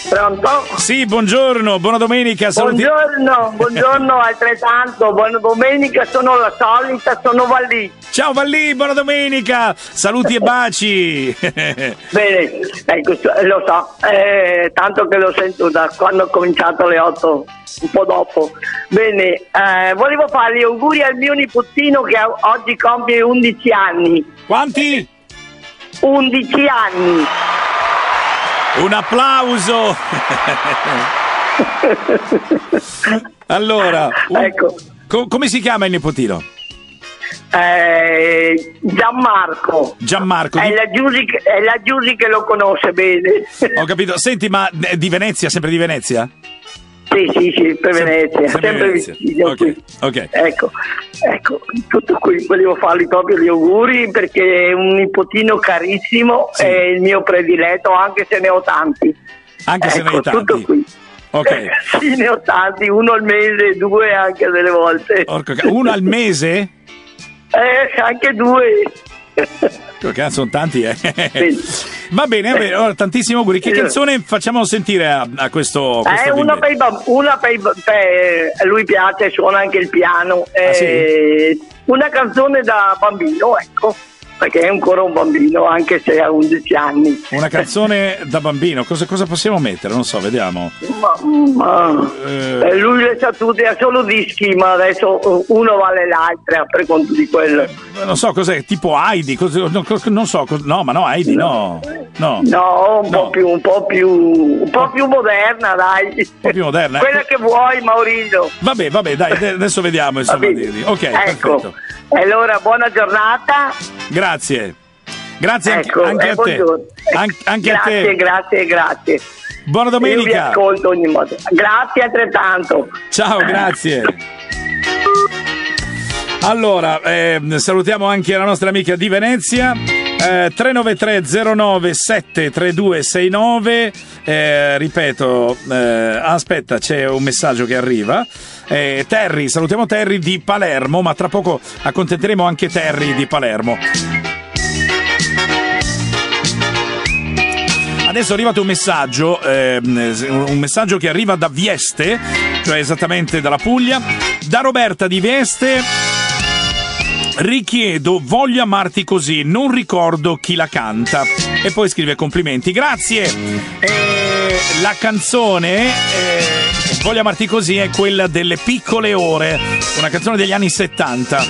[SPEAKER 14] Pronto?
[SPEAKER 2] Sì, buongiorno, buona domenica. Saluti...
[SPEAKER 14] Buongiorno, buongiorno *laughs* altrettanto, buona domenica, sono la solita, sono Vallì.
[SPEAKER 2] Ciao Vallì, buona domenica. Saluti e baci. *laughs*
[SPEAKER 14] Bene, ecco, lo so, eh, tanto che lo sento da quando ho cominciato alle 8, un po' dopo. Bene, eh, volevo fare gli auguri al mio nipotino che oggi compie 11 anni.
[SPEAKER 2] Quanti?
[SPEAKER 14] 11 anni.
[SPEAKER 2] Un applauso. *laughs* allora, un- co- come si chiama il nipotino?
[SPEAKER 14] Eh, Gianmarco.
[SPEAKER 2] Gianmarco.
[SPEAKER 14] È la, Giusy, che- è la Giusy che lo conosce bene.
[SPEAKER 2] Ho capito. Senti, ma di Venezia, sempre di Venezia?
[SPEAKER 14] Sì, sì, sì, per Venezia,
[SPEAKER 2] sempre
[SPEAKER 14] sempre,
[SPEAKER 2] Venezia.
[SPEAKER 14] vicino qui.
[SPEAKER 2] Ok.
[SPEAKER 14] Ecco, ecco, tutto qui, volevo fargli proprio gli auguri perché è un nipotino carissimo, è il mio prediletto, anche se ne ho tanti.
[SPEAKER 2] Anche se ne hai
[SPEAKER 14] Ecco,
[SPEAKER 2] tanti.
[SPEAKER 14] tutto qui.
[SPEAKER 2] Ok. *laughs*
[SPEAKER 14] Sì, ne ho tanti, uno al mese, due anche delle volte.
[SPEAKER 2] Porco ca- Uno al mese?
[SPEAKER 14] Eh, anche due.
[SPEAKER 2] Cazzo, sono tanti, eh. *laughs* Va bene, va bene. Allora, tantissimi auguri. Che
[SPEAKER 14] Sì.
[SPEAKER 2] canzone facciamo sentire a, a questo, questo
[SPEAKER 14] Eh, una
[SPEAKER 2] bimbo?
[SPEAKER 14] per, i bamb- una per, per- a lui piace, suona anche il piano.
[SPEAKER 2] Ah,
[SPEAKER 14] eh, Una canzone da bambino, ecco, perché è ancora un bambino, anche se ha 11 anni.
[SPEAKER 2] Una canzone da bambino. Cosa, cosa possiamo mettere? Non so, vediamo.
[SPEAKER 14] Ma, ma- eh, lui le sa tutte, ha solo dischi, ma adesso eh, uno vale l'altra per conto di quello.
[SPEAKER 2] Non so cos'è, tipo Heidi. cos- non, so, cos- no, ma no, Heidi, no. No.
[SPEAKER 14] No, un po' più, un po' più, un po' più moderna, dai. Un
[SPEAKER 2] po' più moderna. *laughs*
[SPEAKER 14] Quella che vuoi, Maurizio.
[SPEAKER 2] Vabbè, vabbè, dai, de- *laughs* adesso vediamo insomma. Ok,
[SPEAKER 14] Ecco.
[SPEAKER 2] perfetto.
[SPEAKER 14] E allora, buona giornata.
[SPEAKER 2] Grazie. Grazie anche,
[SPEAKER 14] Ecco,
[SPEAKER 2] anche
[SPEAKER 14] eh,
[SPEAKER 2] a. An- anche a
[SPEAKER 14] grazie,
[SPEAKER 2] te.
[SPEAKER 14] grazie, grazie.
[SPEAKER 2] Buona
[SPEAKER 14] Io vi
[SPEAKER 2] domenica.
[SPEAKER 14] ascolto ogni modo. Grazie altrettanto.
[SPEAKER 2] Ciao, grazie. Allora, ehm, salutiamo anche la nostra amica di Venezia. Eh, 393 09 73269 eh, ripeto eh, aspetta c'è un messaggio che arriva. Eh, Terry salutiamo Terry di Palermo ma tra poco accontenteremo anche Terry di Palermo. Adesso è arrivato un messaggio, ehm, un messaggio che arriva da Vieste, cioè esattamente dalla Puglia, da Roberta di Vieste. Richiedo Voglio amarti così, non ricordo chi la canta. E poi scrive complimenti, grazie. Eh, la canzone eh, Voglio amarti così è quella delle piccole ore, una canzone degli anni 70.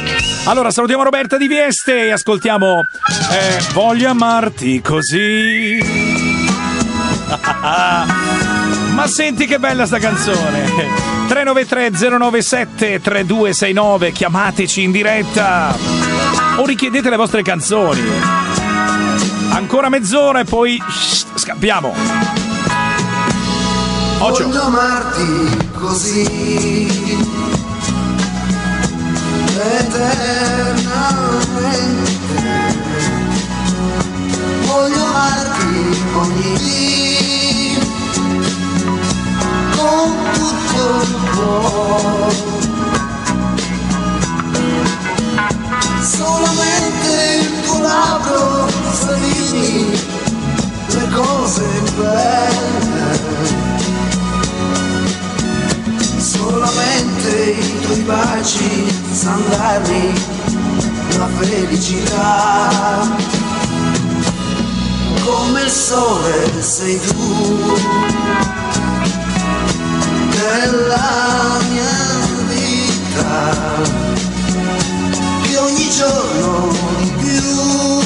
[SPEAKER 2] Allora salutiamo Roberta di Vieste e ascoltiamo eh, Voglio amarti così. *laughs* Ma senti che bella sta canzone! 393-097-3269, chiamateci in diretta o richiedete le vostre canzoni. Ancora mezz'ora e poi scappiamo. Ocio.
[SPEAKER 15] Voglio amarti così eternamente. Voglio amarti ogni dì baci san la felicità. Come il sole sei tu della mia vita, che ogni giorno di più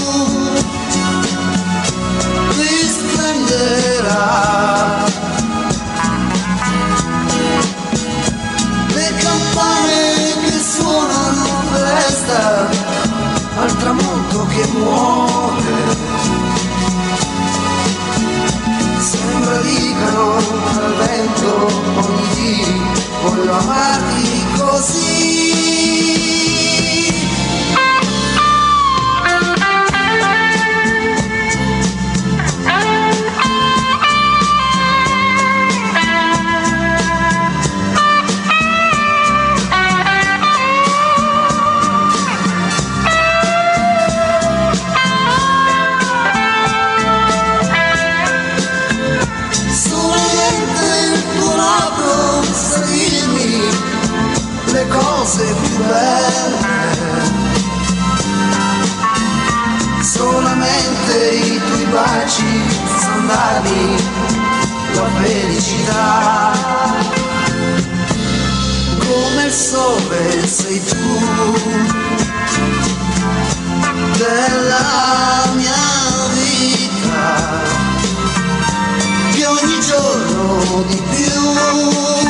[SPEAKER 15] risplenderà. le campane che suonano festa al tramonto che muore sembra dicano al vento ogni dì voglio amarti così darmi la felicità. Come il sole sei tu della mia vita, che ogni giorno di più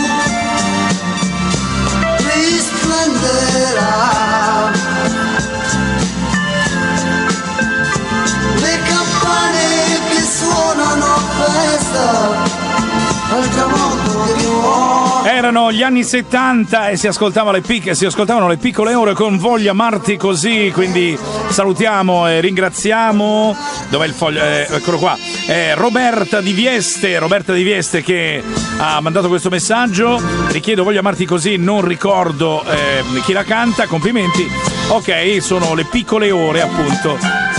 [SPEAKER 2] Erano gli anni 70 e si, ascoltava pic- si ascoltavano le piccole ore con Voglio amarti così, quindi salutiamo e ringraziamo. Dov'è il foglio? Eh, eccolo qua. Eh, Roberta di Vieste, Roberta di Vieste che ha mandato questo messaggio. Richiedo Voglio amarti così, non ricordo eh, chi la canta, complimenti. Ok, sono le piccole ore appunto.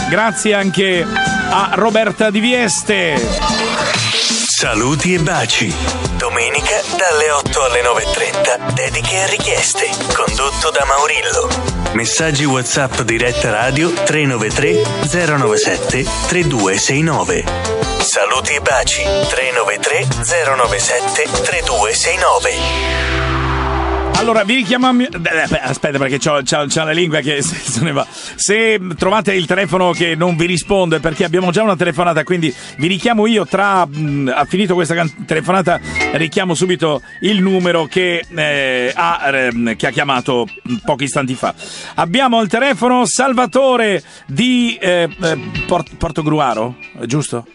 [SPEAKER 2] Grazie anche a Roberta di Vieste.
[SPEAKER 1] Saluti e baci. Domenica dalle 8 alle 9.30. Dediche e richieste. Condotto da Maurillo. Messaggi WhatsApp diretta radio 393 097 3269. Saluti e baci 393 097 3269.
[SPEAKER 2] Allora, vi richiamo. eh, beh, Aspetta, perché c'ho, c'ho- c'ho la lingua che *laughs* se, ne va. Se trovate il telefono che non vi risponde, perché abbiamo già una telefonata, quindi vi richiamo io tra. mh, ha finito questa can- telefonata, richiamo subito il numero che, eh, ha, ehm, che ha chiamato pochi istanti fa. Abbiamo al telefono Salvatore di eh, eh, Port- Portogruaro, giusto?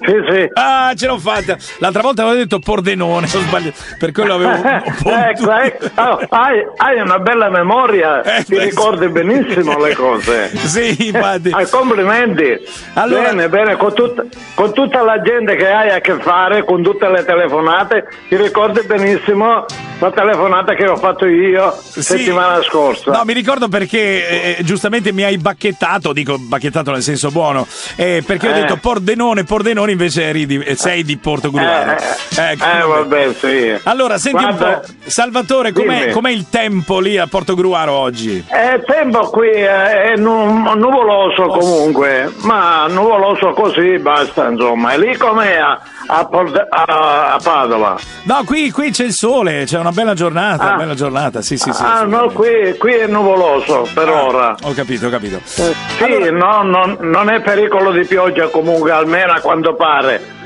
[SPEAKER 8] Sì, sì.
[SPEAKER 2] Ah, ce l'ho fatta. L'altra volta avevo detto Pordenone, ho sbagliato. Per quello avevo. *laughs*
[SPEAKER 16] ecco, ecco. Oh, hai, hai una bella memoria, ti ricordi benissimo le cose.
[SPEAKER 2] Eh, *laughs* Sì, infatti.
[SPEAKER 16] Ah, complimenti.
[SPEAKER 2] Allora-
[SPEAKER 16] Bene, bene, con, tut- con tutta la gente che hai a che fare, con tutte le telefonate, ti ricordi benissimo la telefonata che ho fatto io settimana scorsa.
[SPEAKER 2] No, mi ricordo perché eh, giustamente mi hai bacchettato, dico bacchettato nel senso buono, eh, perché ho
[SPEAKER 16] Eh.
[SPEAKER 2] detto Pordenone, Pordenone invece eri di- eh, sei di Portogruaro. Ecco,
[SPEAKER 16] eh, vabbè, sì.
[SPEAKER 2] Allora, senti
[SPEAKER 16] Guarda,
[SPEAKER 2] un po', Salvatore, com'è, com'è il tempo lì a Portogruaro oggi?
[SPEAKER 16] Eh, Il tempo qui è, nu- nuvoloso comunque, ma nuvoloso così basta insomma. E lì com'è a, a Port- a- a Padova?
[SPEAKER 2] No, qui, qui c'è il sole, c'è una bella giornata, bella giornata, sì, sì, sì.
[SPEAKER 16] ah no, qui, qui è nuvoloso per
[SPEAKER 2] Ah,
[SPEAKER 16] ora.
[SPEAKER 2] Ho capito, ho capito.
[SPEAKER 16] Sì, no, non, non è pericolo di pioggia comunque, almeno a quanto pare.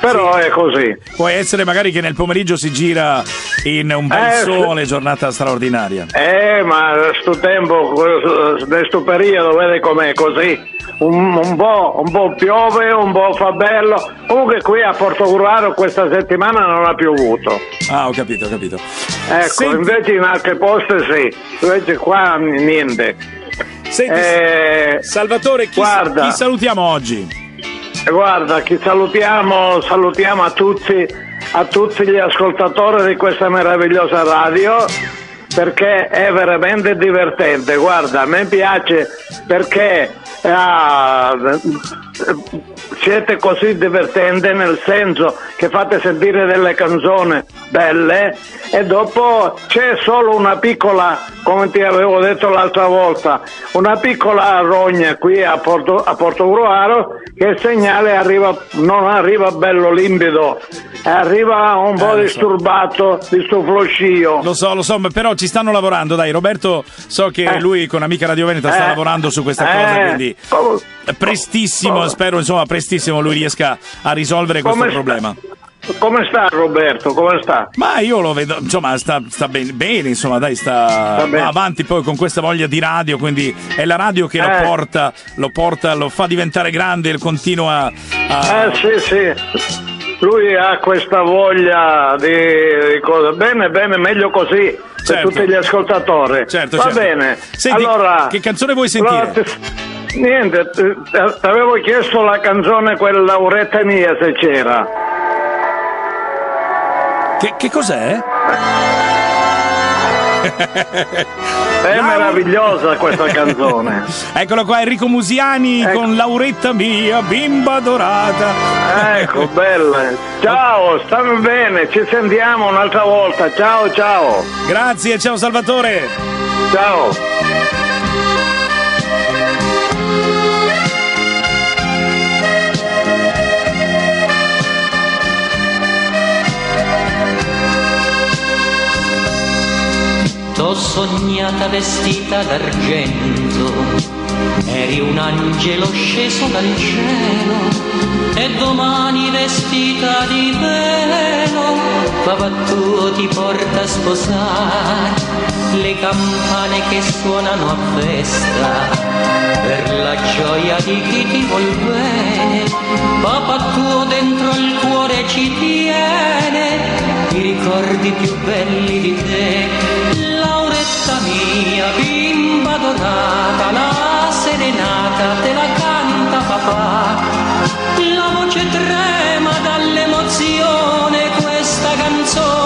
[SPEAKER 16] Però è così.
[SPEAKER 2] Può essere magari che nel pomeriggio si gira in un bel
[SPEAKER 16] Eh, sì.
[SPEAKER 2] sole, giornata straordinaria.
[SPEAKER 16] Eh, ma sto tempo, questo periodo, vedi com'è così. Un, un po', un po' piove, un po' fa bello. Comunque qui a Portogruaro questa settimana non ha piovuto.
[SPEAKER 2] Ah, ho capito, ho capito.
[SPEAKER 16] Ecco,
[SPEAKER 2] Senti-
[SPEAKER 16] invece in altre poste sì, invece qua niente.
[SPEAKER 2] Senti,
[SPEAKER 16] Eh,
[SPEAKER 2] Salvatore, chi,
[SPEAKER 16] guarda.
[SPEAKER 2] chi salutiamo oggi?
[SPEAKER 16] Guarda, chi salutiamo, salutiamo a tutti, a tutti gli ascoltatori di questa meravigliosa radio perché è veramente divertente. Guarda, a me piace perché ah, siete così divertenti nel senso che fate sentire delle canzoni belle e dopo c'è solo una piccola, come ti avevo detto l'altra volta, una piccola rogna qui a Porto, a Portogruaro che il segnale arriva, non arriva bello limpido, arriva un po'
[SPEAKER 2] Eh, so.
[SPEAKER 16] disturbato di sto floscio.
[SPEAKER 2] Lo so, lo so, però ci stanno lavorando. Dai, Roberto, so che
[SPEAKER 16] Eh.
[SPEAKER 2] lui con Amica Radio Veneta sta
[SPEAKER 16] Eh.
[SPEAKER 2] lavorando su questa
[SPEAKER 16] Eh.
[SPEAKER 2] cosa, quindi
[SPEAKER 16] Come-
[SPEAKER 2] prestissimo, spero insomma prestissimo lui riesca a risolvere questo
[SPEAKER 16] Come sta?
[SPEAKER 2] problema.
[SPEAKER 16] Come sta Roberto? Come sta?
[SPEAKER 2] Ma io lo vedo, insomma, sta, sta ben- bene, insomma, dai, sta,
[SPEAKER 16] Sta bene.
[SPEAKER 2] va avanti poi con questa voglia di radio, quindi è la radio che lo
[SPEAKER 16] Eh.
[SPEAKER 2] porta, lo porta, lo fa diventare grande, e continua a...
[SPEAKER 16] Eh sì, sì. Lui ha questa voglia di, di cose. Bene, bene, meglio così per
[SPEAKER 2] Certo.
[SPEAKER 16] tutti gli ascoltatori.
[SPEAKER 2] Certo,
[SPEAKER 16] Va
[SPEAKER 2] certo.
[SPEAKER 16] bene.
[SPEAKER 2] Senti,
[SPEAKER 16] allora,
[SPEAKER 2] che canzone vuoi sentire?
[SPEAKER 16] ti- niente, ti ti avevo chiesto la canzone quella Lauretta mia se c'era.
[SPEAKER 2] Che, che cos'è?
[SPEAKER 16] È *laughs* meravigliosa questa *laughs* canzone.
[SPEAKER 2] Eccolo qua, Enrico Musiani con Lauretta mia, bimba dorata.
[SPEAKER 16] Ecco, *laughs* bella. Ciao, stammi bene, ci sentiamo un'altra volta. Ciao, ciao.
[SPEAKER 2] Grazie, ciao Salvatore.
[SPEAKER 16] Ciao.
[SPEAKER 17] T'ho sognata vestita d'argento, eri un angelo sceso dal cielo e domani vestita di velo, papà tuo ti porta a sposare le campane che suonano a festa per la gioia di chi ti vuol bene, papà tuo dentro il cuore ci tiene i ricordi più belli di te, Lauretta mia, bimba dorata, la serenata te la canta papà, la voce trema dall'emozione, questa canzone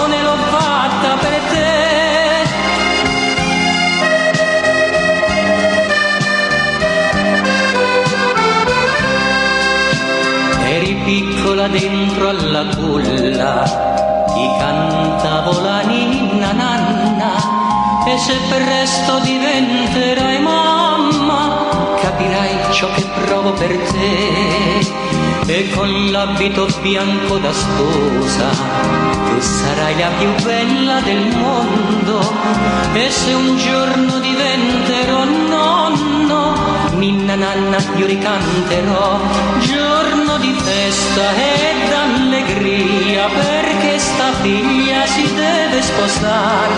[SPEAKER 17] dentro alla culla, ti cantavo la ninna nanna e se presto diventerai mamma capirai ciò che provo per te e con l'abito bianco da sposa tu sarai la più bella del mondo e se un giorno diventerò nonno ninna nanna io ricanterò di festa ed allegria perché sta figlia si deve sposare.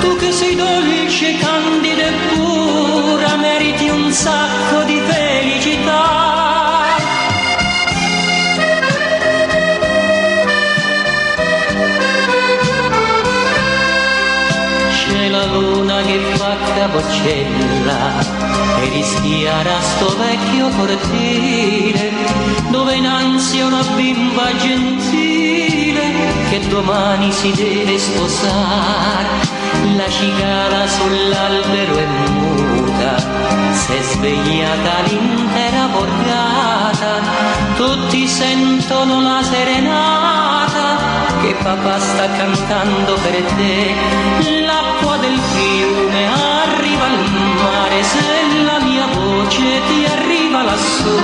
[SPEAKER 17] Tu che sei dolce candida e pura meriti un sacco di felicità fa capocella e rischiara sto vecchio cortile dove innanzi è una bimba gentile che domani si deve sposare. La cicala sull'albero è muta s'è svegliata l'intera borgata. Tutti sentono la serenata che papà sta cantando per te. L'acqua del fiume mare se la mia voce ti arriva lassù.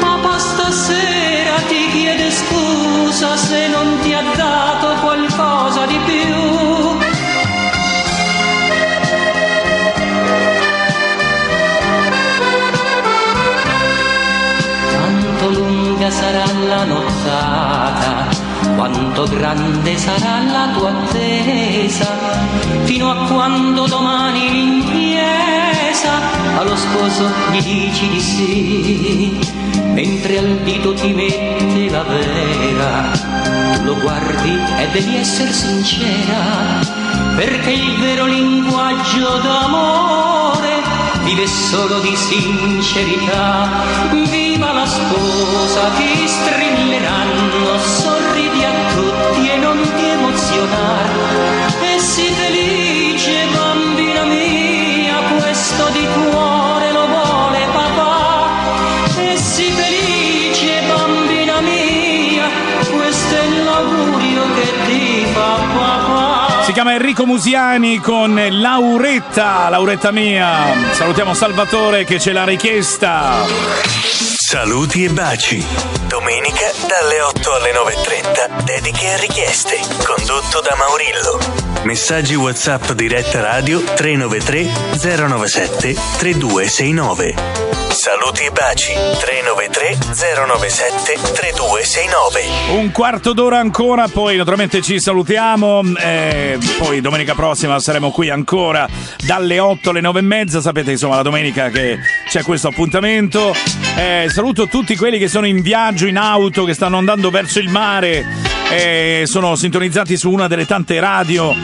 [SPEAKER 17] Papà stasera ti chiede scusa se non ti ha dato qualcosa di più. Quanto lunga sarà la nottata, quanto grande sarà la tua attesa, fino a quando domani in chiesa allo sposo gli dici di sì, mentre al dito ti mette la vera, lo guardi e devi essere sincera, perché il vero linguaggio d'amore vive solo di sincerità. Sposa, ti strilleranno, sorridi a tutti e non ti emozionar. E sii felice, bambina mia, questo di cuore lo vuole papà. E sii felice, bambina mia, questo è l'augurio che ti fa papà.
[SPEAKER 2] Si chiama Enrico Musiani con Lauretta, Lauretta mia. Salutiamo Salvatore che ce l'ha richiesta.
[SPEAKER 1] Saluti e baci. Domenica dalle 8 alle 9.30. Dediche e richieste. Condotto da Maurillo. Messaggi WhatsApp diretta radio 393 097 3269. Saluti e baci 393 097 3269.
[SPEAKER 2] Un quarto d'ora ancora, poi naturalmente ci salutiamo. eh, poi domenica prossima saremo qui ancora dalle 8 alle 9 e mezza. Sapete, insomma, la domenica che c'è questo appuntamento. Eh, saluto tutti quelli che sono in viaggio, in auto, che stanno andando verso il mare. eh, sono sintonizzati su una delle tante radio,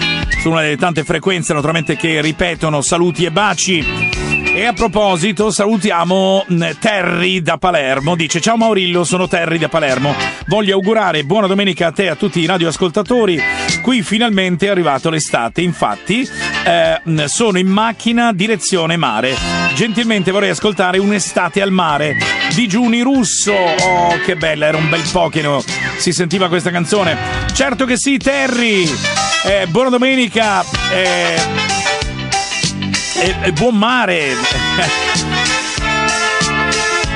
[SPEAKER 2] su una delle tante frequenze, naturalmente, che ripetono saluti e baci. E a proposito, salutiamo mh, Terry da Palermo. Dice: Ciao Maurillo, sono Terry da Palermo. Voglio augurare buona domenica a te e a tutti i radioascoltatori. Qui finalmente è arrivato l'estate. Infatti, eh, mh, sono in macchina direzione mare. Gentilmente vorrei ascoltare Un'estate al mare di Giuni Russo. Oh, che bella, era un bel po' che si sentiva questa canzone. Certo che sì, Terry. Eh, buona domenica. Eh, e, e buon mare.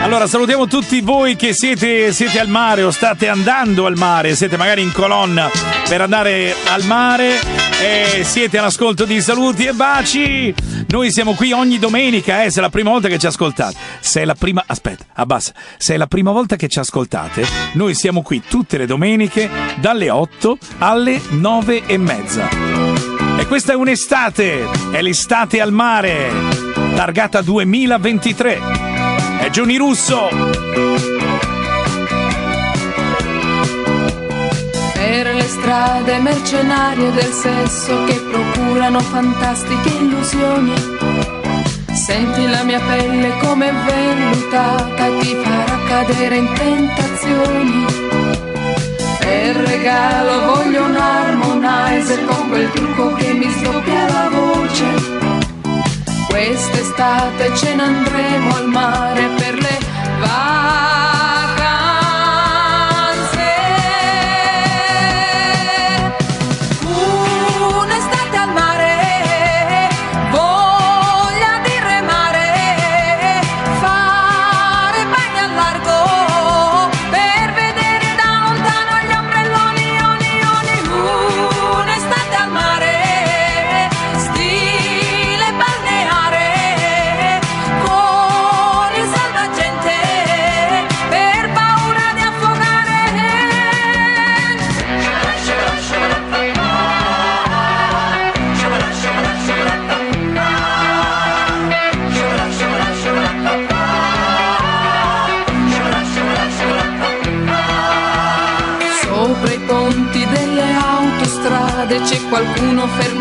[SPEAKER 2] Allora salutiamo tutti voi che siete, siete al mare o state andando al mare, siete magari in colonna per andare al mare. E siete all'ascolto di saluti e baci. Noi siamo qui ogni domenica, eh, se è la prima volta che ci ascoltate. Se è la prima. Aspetta, abbassa. Se è la prima volta che ci ascoltate, noi siamo qui tutte le domeniche dalle 8 alle 9 e mezza. E questa è un'estate, è l'estate al mare, targata 2023. È Giuni Russo.
[SPEAKER 18] Per le strade mercenarie del sesso che procurano fantastiche illusioni. Senti la mia pelle come vellutata, ti farà cadere in tentazioni. Per regalo voglio un harmonizer con quel trucco che mi sdoppia la voce. Quest'estate ce ne andremo al mare per le vacanze.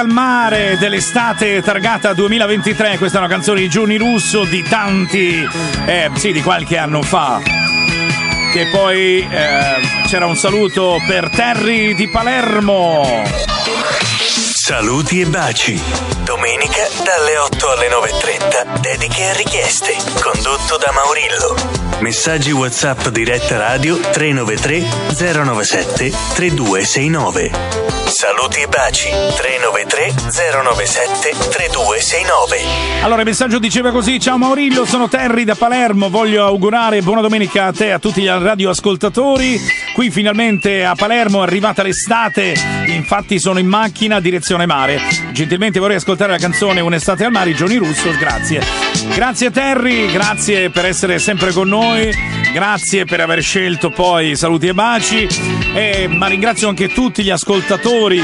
[SPEAKER 18] Al mare
[SPEAKER 2] dell'estate targata 2023. Questa è una canzone di Giuni Russo di tanti, eh, sì, di qualche anno fa. Che poi eh, c'era un saluto per Terry di Palermo.
[SPEAKER 1] Saluti e baci. Domenica dalle 8 alle 9.30. Dediche e richieste. Condotto da Maurillo. Messaggi WhatsApp diretta radio 393 097 3269. Saluti e baci 393 097 3269.
[SPEAKER 2] Allora, il messaggio diceva così: Ciao Maurillo, sono Terry da Palermo. Voglio augurare buona domenica a te e a tutti gli radioascoltatori. Qui finalmente a Palermo è arrivata l'estate. Infatti, sono in macchina direzione mare. Gentilmente vorrei ascoltare la canzone Un'estate al mare, Johnny Russo. Grazie. Grazie Terry, grazie per essere sempre con noi. Grazie per aver scelto poi saluti e baci. E, ma ringrazio anche tutti gli ascoltatori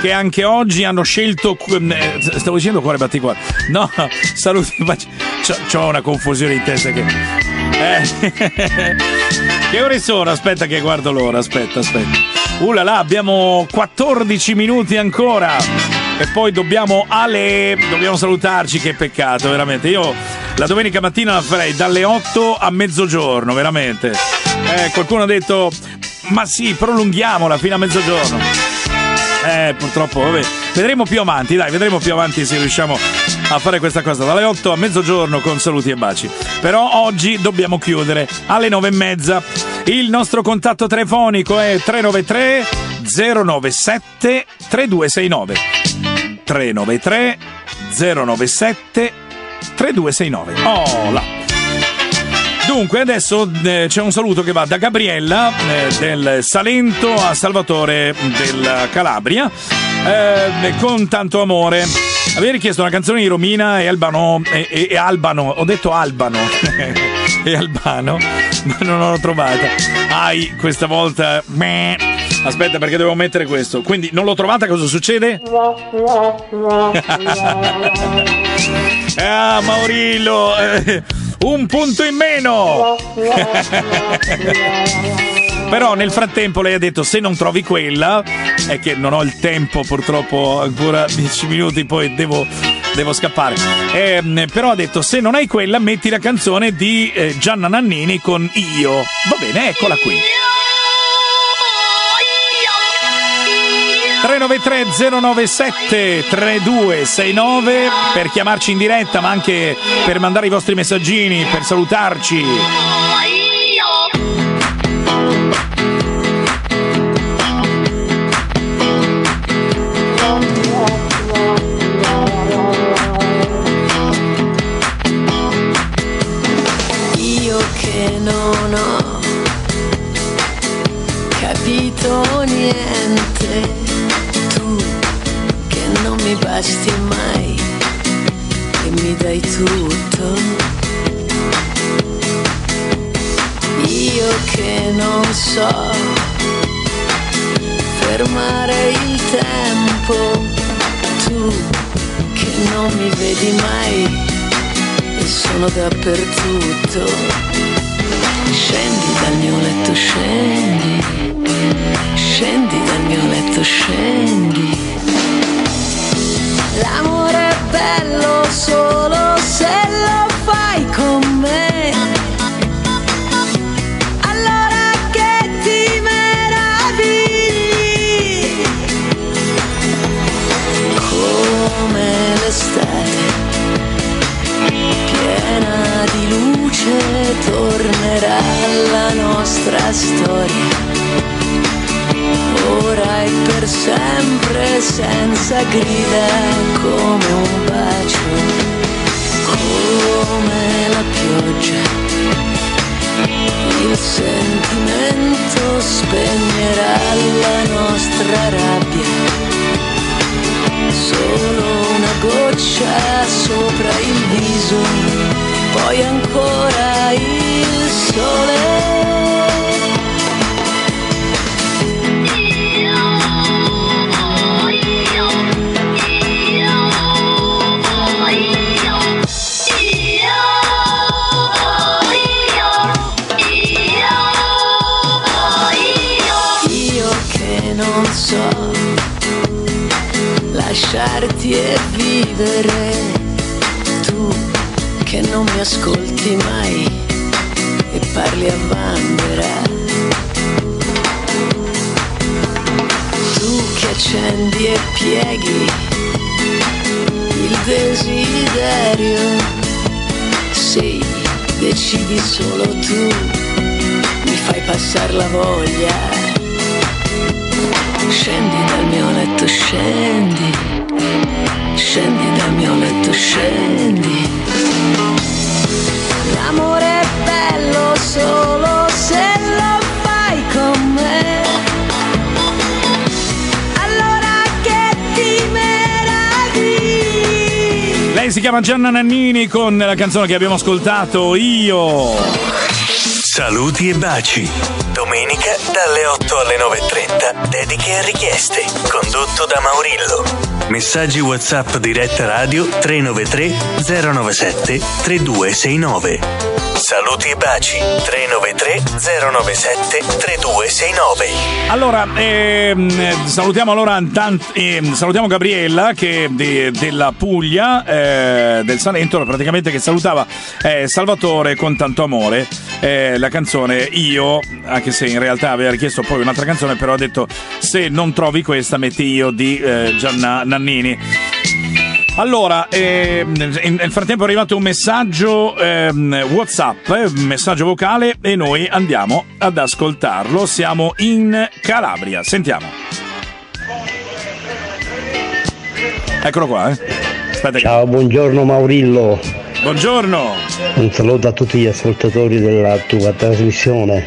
[SPEAKER 2] che anche oggi hanno scelto. eh, Stavo dicendo cuore batti cuore. No, *laughs* saluti e baci. C'ho, c'ho una confusione in testa che. Eh. *laughs* che ore sono? Aspetta che guardo l'ora, aspetta, aspetta. Uh là là, abbiamo 14 minuti ancora. E poi dobbiamo Ale, dobbiamo salutarci, che peccato, veramente. Io la domenica mattina la farei dalle 8 a mezzogiorno, veramente. Eh, qualcuno ha detto, ma sì, prolunghiamola fino a mezzogiorno. Eh, purtroppo, vabbè. Vedremo più avanti, dai, vedremo più avanti se riusciamo a fare questa cosa. Dalle 8 a mezzogiorno con saluti e baci. Però oggi dobbiamo chiudere alle 9 e mezza. Il nostro contatto telefonico è 393 097 3269. 393 097 3269. Oh là. Dunque, adesso eh, c'è un saluto che va da Gabriella eh, del Salento a Salvatore della Calabria eh, con tanto amore. Avevi richiesto una canzone di Romina e Albano. E, e- e Albano, ho detto Albano *laughs* e Albano, ma non l'ho trovata. Ai, questa volta. meh. Aspetta, perché devo mettere questo. Quindi non l'ho trovata, cosa succede? *laughs* Ah, Maurillo, eh, un punto in meno. *laughs* Però nel frattempo lei ha detto se non trovi quella, è che non ho il tempo purtroppo, ancora 10 minuti, poi devo, devo scappare. Ehm, però ha detto se non hai quella metti la canzone di eh, Gianna Nannini con Io. Va bene, eccola qui. 393 097 3269 per chiamarci in diretta ma anche per mandare i vostri messaggini, per salutarci.
[SPEAKER 19] Io che non ho capito niente, basti mai e mi dai tutto. Io che non so fermare il tempo, tu che non mi vedi mai e sono dappertutto. Scendi dal mio letto, scendi, scendi dal mio letto, scendi. L'amore è bello solo se lo fai con me. Allora che ti meravigli come l'estate piena di luce tornerà la nostra storia. Ora e per sempre senza grida come un bacio, come la pioggia. Il sentimento spegnerà la nostra rabbia solo una goccia sopra il viso, poi ancora il sole. Lasciarti e vivere, tu che non mi ascolti mai e parli a vanvera. Tu che accendi e pieghi il desiderio, sì, decidi solo tu, mi fai passare la voglia. Scendi dal mio letto, scendi, scendi dal mio letto, scendi. L'amore è bello solo se lo fai con me. Allora che ti meravigli.
[SPEAKER 2] Lei si chiama Gianna Nannini con la canzone che abbiamo ascoltato, Io.
[SPEAKER 1] Saluti e baci. Domenica dalle 8 alle 9.30. Dediche e richieste. Condotto da Maurillo. Messaggi WhatsApp diretta radio 393 097 3269. Saluti e baci 393 097 3269.
[SPEAKER 2] Allora, ehm, salutiamo allora tant- ehm, salutiamo Gabriella che de- della Puglia, eh, del Salento, praticamente che salutava eh, Salvatore con tanto amore. Eh, la canzone Io, anche se in realtà aveva richiesto poi un'altra canzone, però ha detto se non trovi questa metti Io di eh, Gianna Nannini. Allora, in- nel frattempo è arrivato un messaggio ehm, WhatsApp, eh, un messaggio vocale e noi andiamo ad ascoltarlo. Siamo in Calabria. Sentiamo. Eccolo qua, eh.
[SPEAKER 20] Ciao, buongiorno Maurillo.
[SPEAKER 2] Buongiorno.
[SPEAKER 20] Un saluto a tutti gli ascoltatori della tua trasmissione.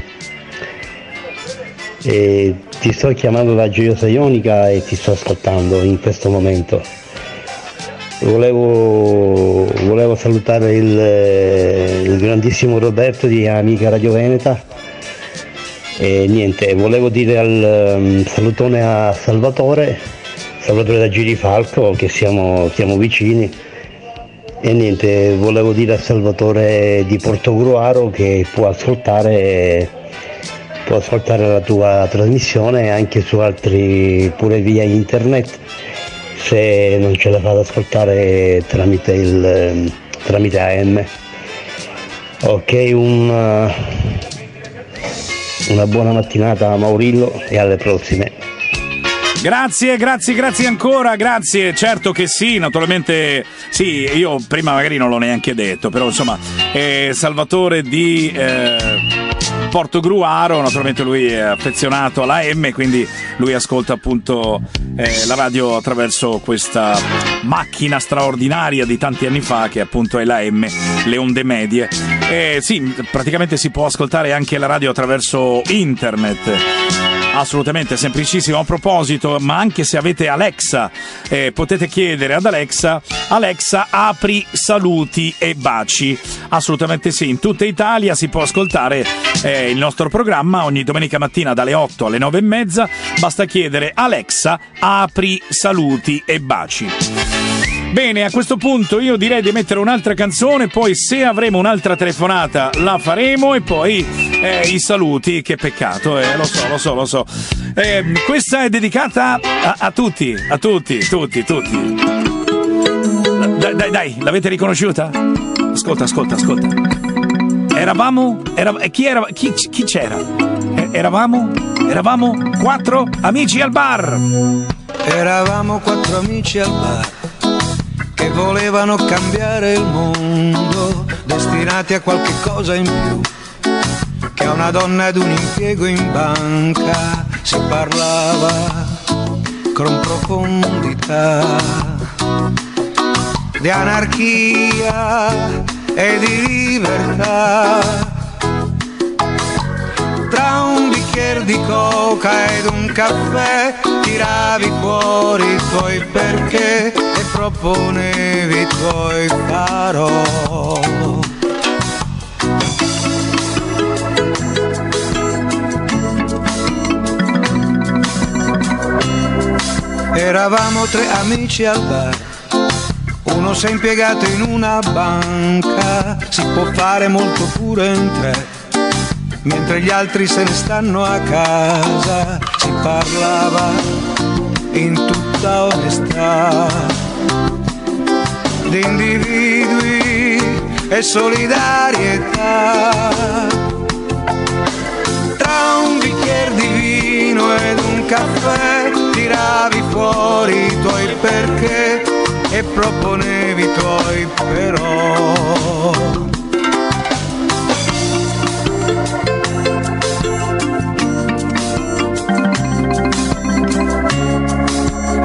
[SPEAKER 20] E ti sto chiamando da Gioiosa Ionica e ti sto ascoltando in questo momento. Volevo, volevo salutare il, il grandissimo Roberto di Amica Radio Veneta e niente, volevo dire al um, salutone a Salvatore, Salvatore da Girifalco che siamo, siamo vicini e niente, volevo dire a Salvatore di Portogruaro che può ascoltare, può ascoltare la tua trasmissione anche su altri, pure via internet, se non ce la fa ad ascoltare tramite, il, tramite AM. Ok, un, una buona mattinata a Maurillo e alle prossime.
[SPEAKER 2] Grazie, grazie, grazie ancora, grazie. Certo che sì, naturalmente sì, io prima magari non l'ho neanche detto, però insomma, eh, Salvatore di eh, Portogruaro, naturalmente lui è affezionato alla M, quindi lui ascolta appunto eh, la radio attraverso questa macchina straordinaria di tanti anni fa che appunto è la M, le onde medie. E sì, praticamente si può ascoltare anche la radio attraverso internet. Assolutamente, semplicissimo. A proposito, ma anche se avete Alexa, eh, potete chiedere ad Alexa, Alexa apri saluti e baci. Assolutamente sì, in tutta Italia si può ascoltare eh, il nostro programma ogni domenica mattina dalle 8 alle 9 e mezza. Basta chiedere Alexa apri saluti e baci. Bene, a questo punto io direi di mettere un'altra canzone, poi se avremo un'altra telefonata la faremo e poi eh, i saluti, che peccato, eh, lo so, lo so, lo so. Eh, questa è dedicata a, a tutti, a tutti, tutti, tutti. Dai, dai, dai, l'avete riconosciuta? Ascolta, ascolta, ascolta. Eravamo, era, eh, chi, era, chi, chi c'era? Eh, eravamo, eravamo quattro amici al bar.
[SPEAKER 15] Eravamo quattro amici al bar che volevano cambiare il mondo, destinati a qualche cosa in più. Che a una donna ed un impiego in banca si parlava con profondità di anarchia e di libertà. Tra un bicchiere di coca ed un caffè tiravi fuori i tuoi perché proponevi i tuoi farò. Eravamo tre amici al bar, uno si è impiegato in una banca, si può fare molto pure in tre, mentre gli altri se ne stanno a casa, si parlava in tutta onestà di individui e solidarietà. Tra un bicchiere di vino ed un caffè tiravi fuori i tuoi perché e proponevi i tuoi però.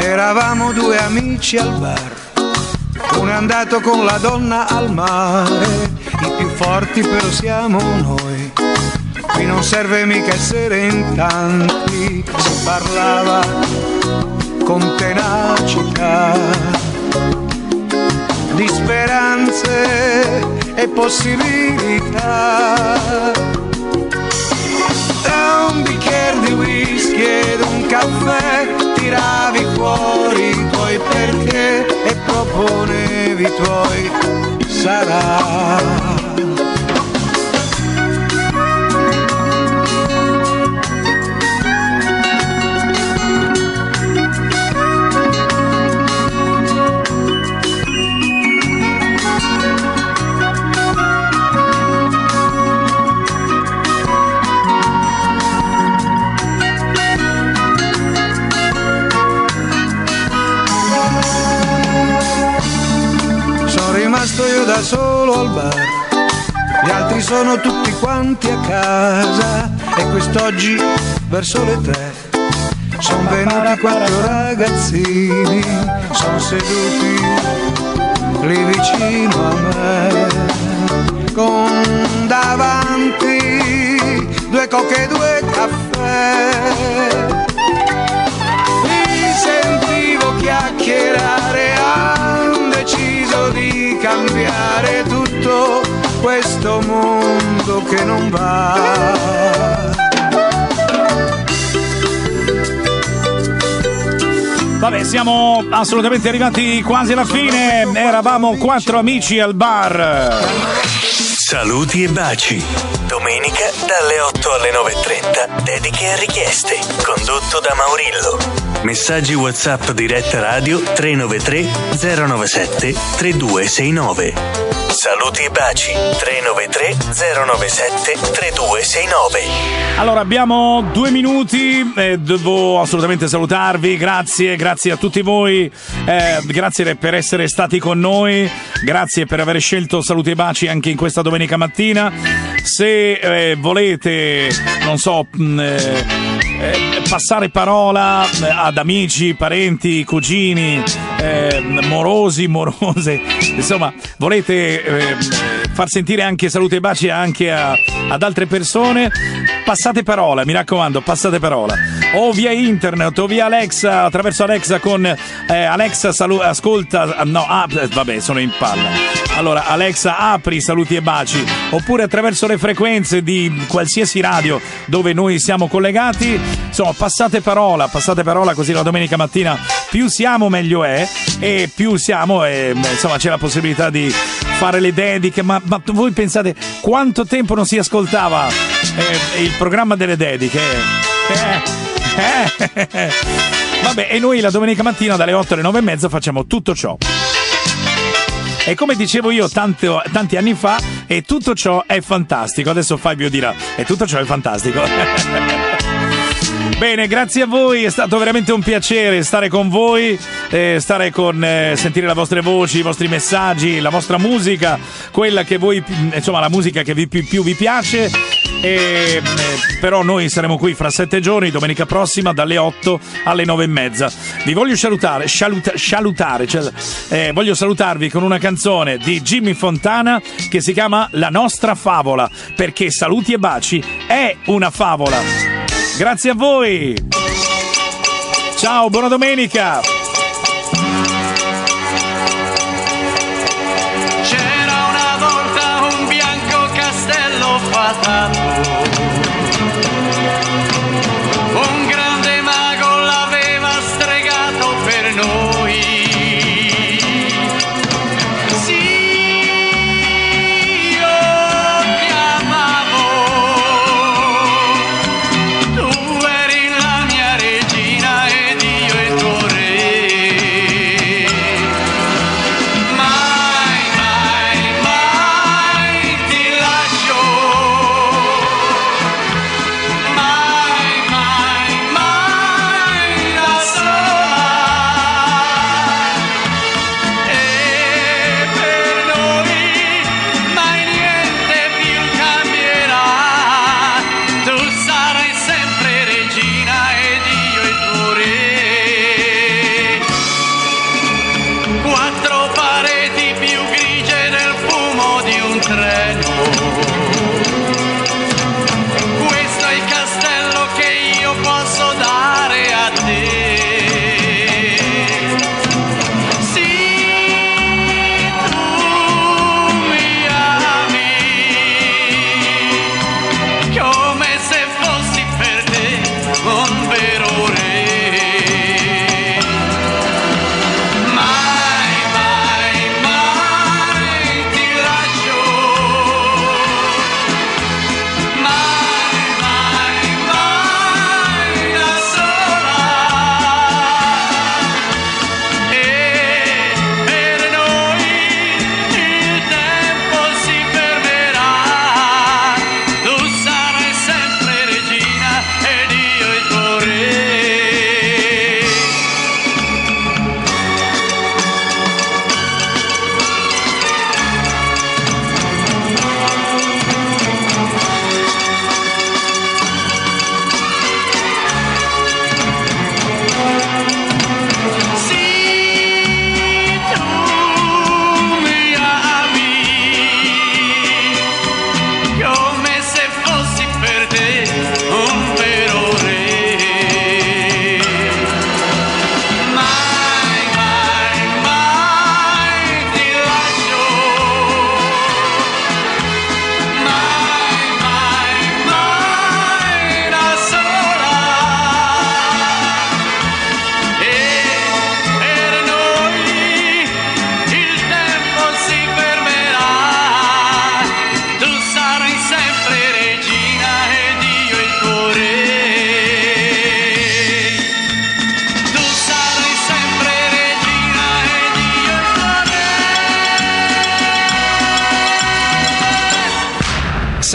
[SPEAKER 15] Eravamo due amici al bar, andato con la donna al mare, i più forti però siamo noi. Qui non serve mica essere in tanti, si parlava con tenacità di speranze e possibilità. Tra un bicchiere di whisky ed un caffè tiravi fuori tuoi perché e proponevi tuoi sarà. Rimasto io da solo al bar, gli altri sono tutti quanti a casa e quest'oggi verso le tre sono venuti quattro ragazzini, sono seduti
[SPEAKER 12] lì vicino a me, con davanti due cocche e due caffè. Mi sentivo chiacchierare, cambiare tutto questo mondo che non va.
[SPEAKER 2] Vabbè, siamo assolutamente arrivati quasi alla fine. Eravamo quattro amici al bar.
[SPEAKER 1] Saluti e baci. Domenica dalle 8 alle 9.30. Dediche e richieste. Condotto da Maurillo. Messaggi WhatsApp diretta radio 393 097 3269. Saluti e baci 393 097 3269.
[SPEAKER 2] Allora, abbiamo due minuti. eh, devo assolutamente salutarvi. Grazie, grazie a tutti voi. eh, grazie per essere stati con noi. Grazie per aver scelto Saluti e Baci anche in questa domenica mattina. Se eh, volete, non so, mh, eh, eh, passare parola eh, ad amici, parenti, cugini, eh, morosi, morose, insomma, volete eh, far sentire anche salute e baci anche a- ad altre persone, passate parola, mi raccomando, passate parola. O via internet o via Alexa, attraverso Alexa con eh, Alexa salu- ascolta, no, ah, vabbè, sono in palla. Allora, Alexa, apri saluti e baci, oppure attraverso le frequenze di qualsiasi radio dove noi siamo collegati. Insomma, passate parola, passate parola così la domenica mattina più siamo meglio è e più siamo e insomma c'è la possibilità di fare le dediche. Ma, ma voi pensate quanto tempo non si ascoltava eh, il programma delle dediche? Eh, eh. Vabbè, e noi la domenica mattina dalle 8 alle 9 e mezza facciamo tutto ciò. E come dicevo io tanto- tanti anni fa, e tutto ciò è fantastico. Adesso Fabio dirà, e tutto ciò è fantastico. *laughs* Bene, grazie a voi, è stato veramente un piacere stare con voi, eh, stare con, eh, sentire le vostre voci, i vostri messaggi, la vostra musica, quella che voi, insomma, la musica che vi, più, vi piace. E, eh, però noi saremo qui fra sette giorni, domenica prossima, dalle 8 alle 9 e mezza. Vi voglio salutare, saluta- salutare, cioè, eh, voglio salutarvi con una canzone di Jimmy Fontana che si chiama La nostra favola, perché saluti e baci è una favola. Grazie a voi. Ciao, buona domenica.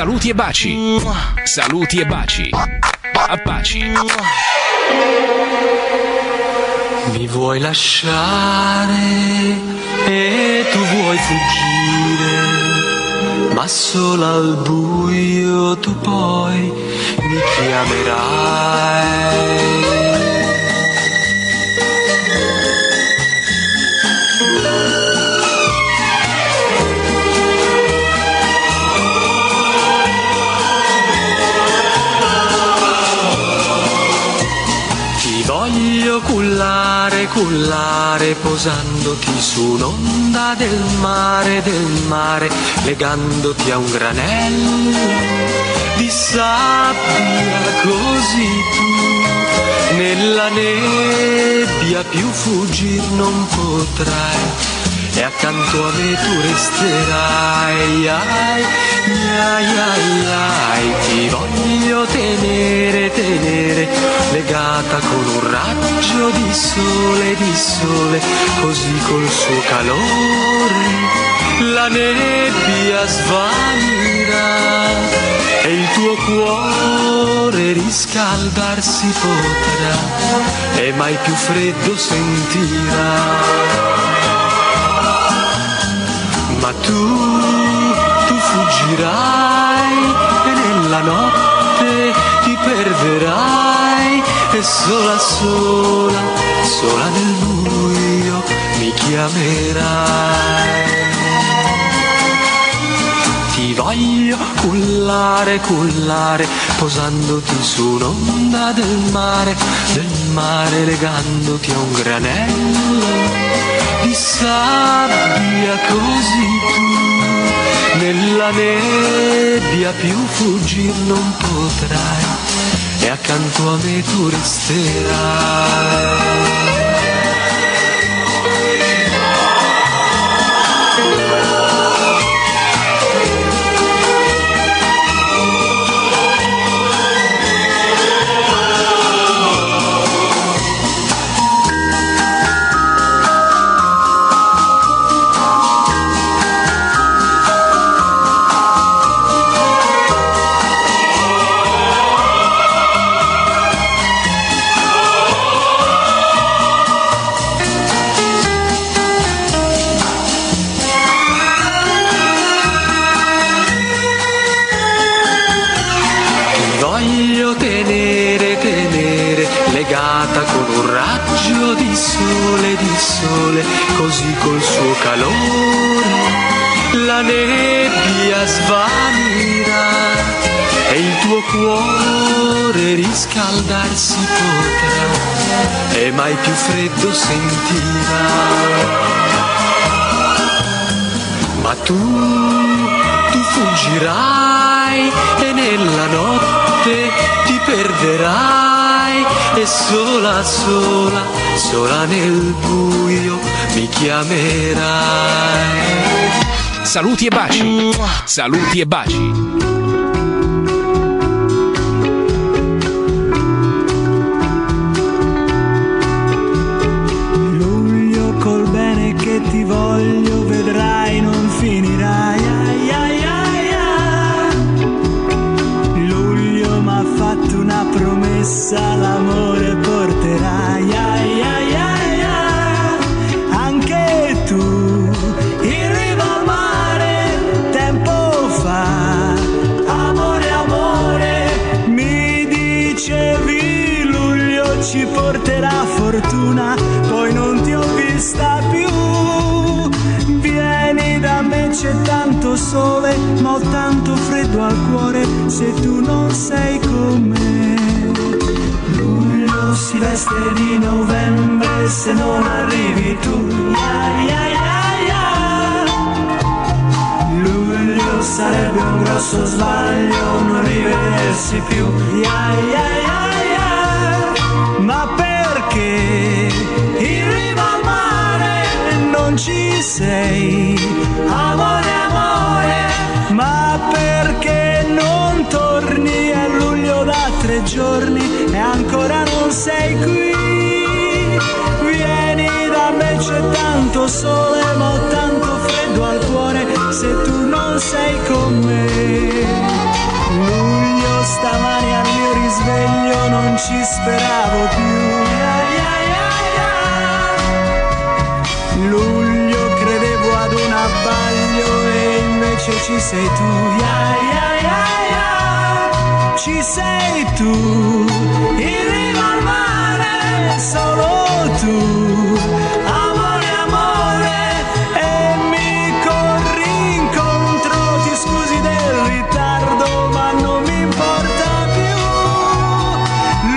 [SPEAKER 21] Saluti e baci. Saluti e baci. A baci.
[SPEAKER 9] Mi vuoi lasciare e tu vuoi fuggire, ma solo al buio tu poi mi chiamerai. Cullare, posandoti su un'onda del mare, del mare, legandoti a un granello di sabbia così tu nella nebbia più fuggir non potrai e accanto a me tu resterai, ai, ai, ai, ai, ti voglio tenere, tenere, legata con un raggio di sole, di sole, così col suo calore la nebbia svanirà e il tuo cuore riscaldarsi potrà e mai più freddo sentirà. Ma tu, tu fuggirai e nella notte ti perderai e sola, sola, sola nel buio mi chiamerai. Ti voglio cullare, cullare, posandoti su un'onda del mare, del mare legandoti a un granello di sabbia così tu nella nebbia più fuggir non potrai e accanto a me tu resterai. Sole, così col suo calore la nebbia svanirà e il tuo cuore riscaldarsi potrà e mai più freddo sentirà. Ma tu, tu fuggirai e nella notte ti perderai e sola, sola, sola nel buio mi chiamerai.
[SPEAKER 21] Saluti e baci. Saluti e baci.
[SPEAKER 22] Luglio col bene che ti voglio, vedrai non finirai. Ai, ai, ai, ai. Luglio m'ha fatto una promessa, se tu non sei con me. Luglio si veste di novembre se non arrivi tu. Ai, ai, ai. Luglio sarebbe un grosso sbaglio non rivedersi più. Ma perché in riva al mare non ci sei? Amore, tre giorni e ancora non sei qui? Vieni da me, c'è tanto sole, ma ho tanto freddo al cuore se tu non sei con me. Luglio stamani al mio risveglio non ci speravo più. Luglio credevo ad un abbaglio e invece ci sei tu. Ci sei tu, in riva al mare, solo tu. Amore, amore, e mi corri incontro, ti scusi del ritardo, ma non mi importa più.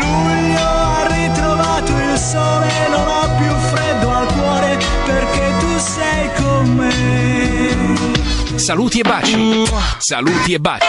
[SPEAKER 22] Luglio ha ritrovato il sole, non ho più freddo al cuore, perché tu sei con me.
[SPEAKER 21] Saluti e baci. Saluti e baci.